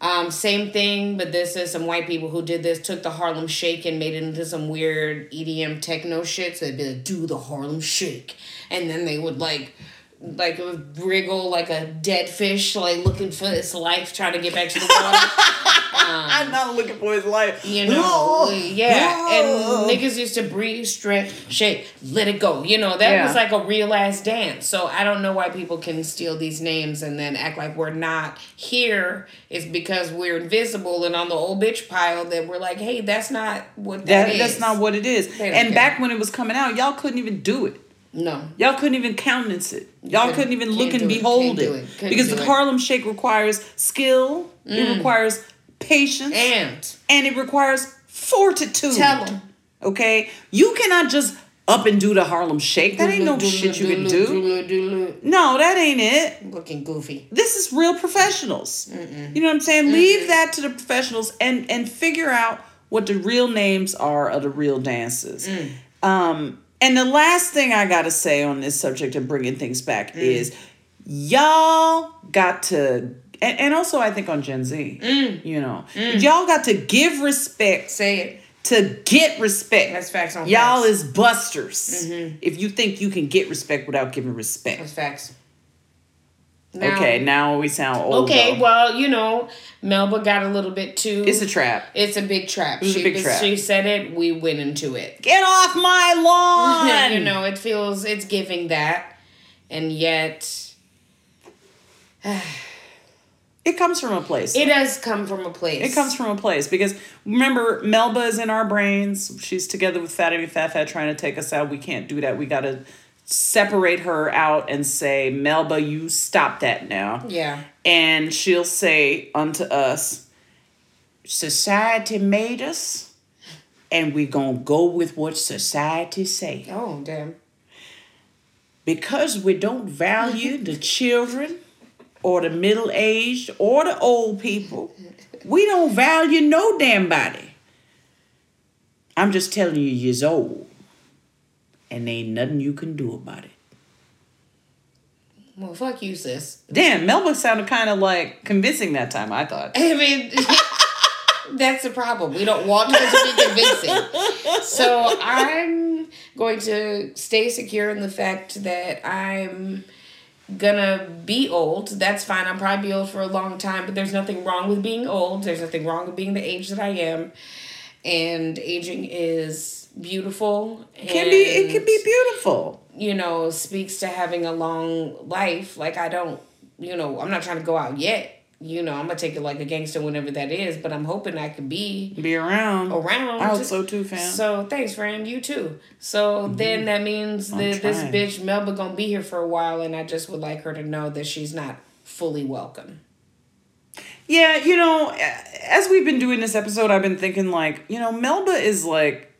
Um, same thing, but this is some white people who did this, took the Harlem Shake and made it into some weird EDM techno shit. So they'd be like, do the Harlem Shake. And then they would like, like a wriggle like a dead fish, like looking for its life, trying to get back to the water. Um, I'm not looking for his life. You know, yeah. And niggas used to breathe, stretch, shake, let it go. You know, that Yeah. was like a real ass dance. So I don't know why people can steal these names and then act like we're not here. It's because we're invisible and on the old bitch pile that we're like, hey, that's not what that, that is. that's not what it is. And care. back when it was coming out, y'all couldn't even do it. No. Y'all couldn't even countenance it. Y'all Couldn't- couldn't even look and it, behold it. it, Because the it. Harlem Shake requires skill, it requires patience, And and it requires fortitude. tell them. Okay? You cannot just up and do the Harlem Shake. That ain't no shit you can do. No, that ain't it. Looking goofy. This is real professionals. You know what I'm saying? Leave that to the professionals and and figure out what the real names are of the real dances. Um, and the last thing I got to say on this subject of bringing things back mm. is y'all got to and, and also I think on Gen Z, mm. you know, mm. y'all got to give respect Say it. to get respect. That's facts on Y'all facts. is busters. Mm-hmm. If you think you can get respect without giving respect. That's facts. Now- okay, now we sound old. Okay, though. well, you know, Melba got a little bit too. it's a trap. It's a big trap. a she, big trap. She said it. We went into it. Get off my lawn! you know, it feels it's giving that, and yet it comes from a place. it does come from a place. It comes from a place because remember, Melba is in our brains. She's together with Fatty Fat Fat trying to take us out. We can't do that. We got to separate her out and say, Melba, you stop that now. Yeah. And she'll say unto us, Society made us, and we're gonna go with what society say. Oh damn. Because we don't value the children or the middle aged or the old people, we don't value no damn body. I'm just telling you, you's old. And ain't nothing you can do about it. Well, fuck you, sis. Damn, Melba sounded kind of like convincing that time, I thought. I mean, that's the problem. We don't want her to be convincing. So I'm going to stay secure in the fact that I'm gonna be old. That's fine. I'll probably be old for a long time, but there's nothing wrong with being old. There's nothing wrong with being the age that I am. And aging is beautiful. It can be it can be beautiful. you know, speaks to having a long life. Like I don't, you know, I'm not trying to go out yet. you know, I'm gonna take it like a gangster whenever that is, but I'm hoping I could be Be around. around. I hope so too, fam. So thanks, friend. You too. So mm-hmm. then that means that this bitch Melba gonna be here for a while, and I just would like her to know that she's not fully welcome. Yeah, you know, as we've been doing this episode, I've been thinking like, you know, Melba is like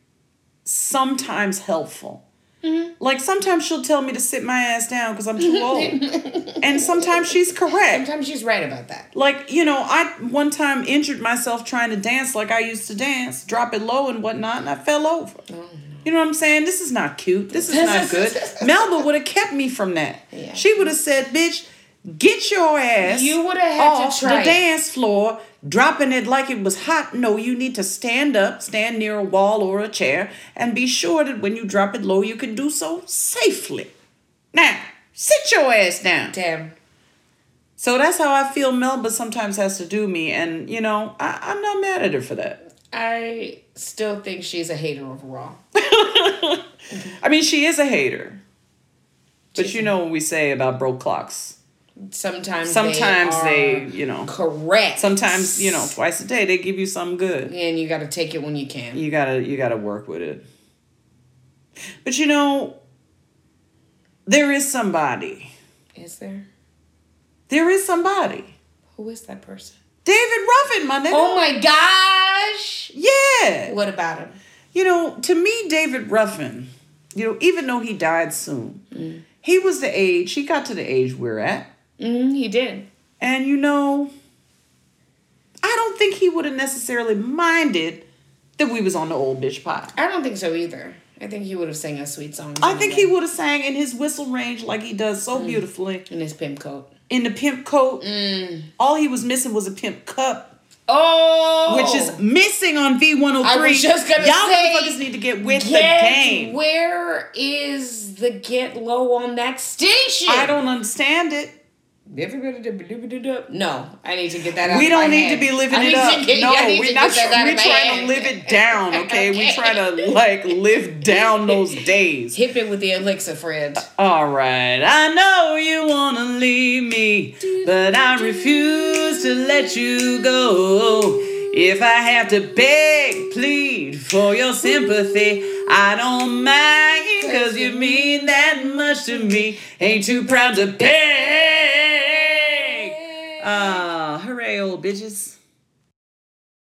sometimes helpful. Mm-hmm. Like sometimes she'll tell me to sit my ass down because I'm too old, and sometimes she's correct. Sometimes she's right about that. Like you know, I one time injured myself trying to dance like I used to dance, drop it low and whatnot, and I fell over. Oh, you know what I'm saying? This is not cute. This is not good. Melba would have kept me from that. Yeah. She would have said, "Bitch, get your ass You would have had off to try. the dance floor, dropping it like it was hot. No, you need to stand up, stand near a wall or a chair, and be sure that when you drop it low, you can do so safely. Now, sit your ass down. Damn. So that's how I feel Melba sometimes has to do me, and you know, I, I'm not mad at her for that. I still think she's a hater overall. I mean, she is a hater. But She's you know what we say about broke clocks. Sometimes Sometimes they, they, you know, correct. sometimes, you know, twice a day they give you something good. and you got to take it when you can. You gotta you gotta work with it. But you know, there is somebody. Is there? There is somebody. Who is that person? David Ruffin, my nigga. Oh my gosh! Yeah. What about him? You know, to me, David Ruffin, you know, even though he died soon, mm. he was the age, he got to the age we're at. Mm, he did. And you know, I don't think he would have necessarily minded that we was on the old bitch pot. I don't think so either. I think he would have sang a sweet song. I think he would have sang in his whistle range like he does so beautifully in his pimp coat. in the pimp coat. Mm. All he was missing was a pimp cup, Oh, which is missing on V103. I was just gonna Y'all say, motherfuckers need to get with the game. Where is the get low on that station? I don't understand it. No, I need to get that out. We don't need head. to be living I it up. get- no, we're not. We're trying head. to live it down. Okay, we Okay. try to like live down those days. Hip it with the elixir, Fred. All right, I know you wanna leave me, but I refuse to let you go. If I have to beg, plead for your sympathy, I don't mind, cause you mean that much to me. Ain't too proud to beg. Ah, hooray, old bitches.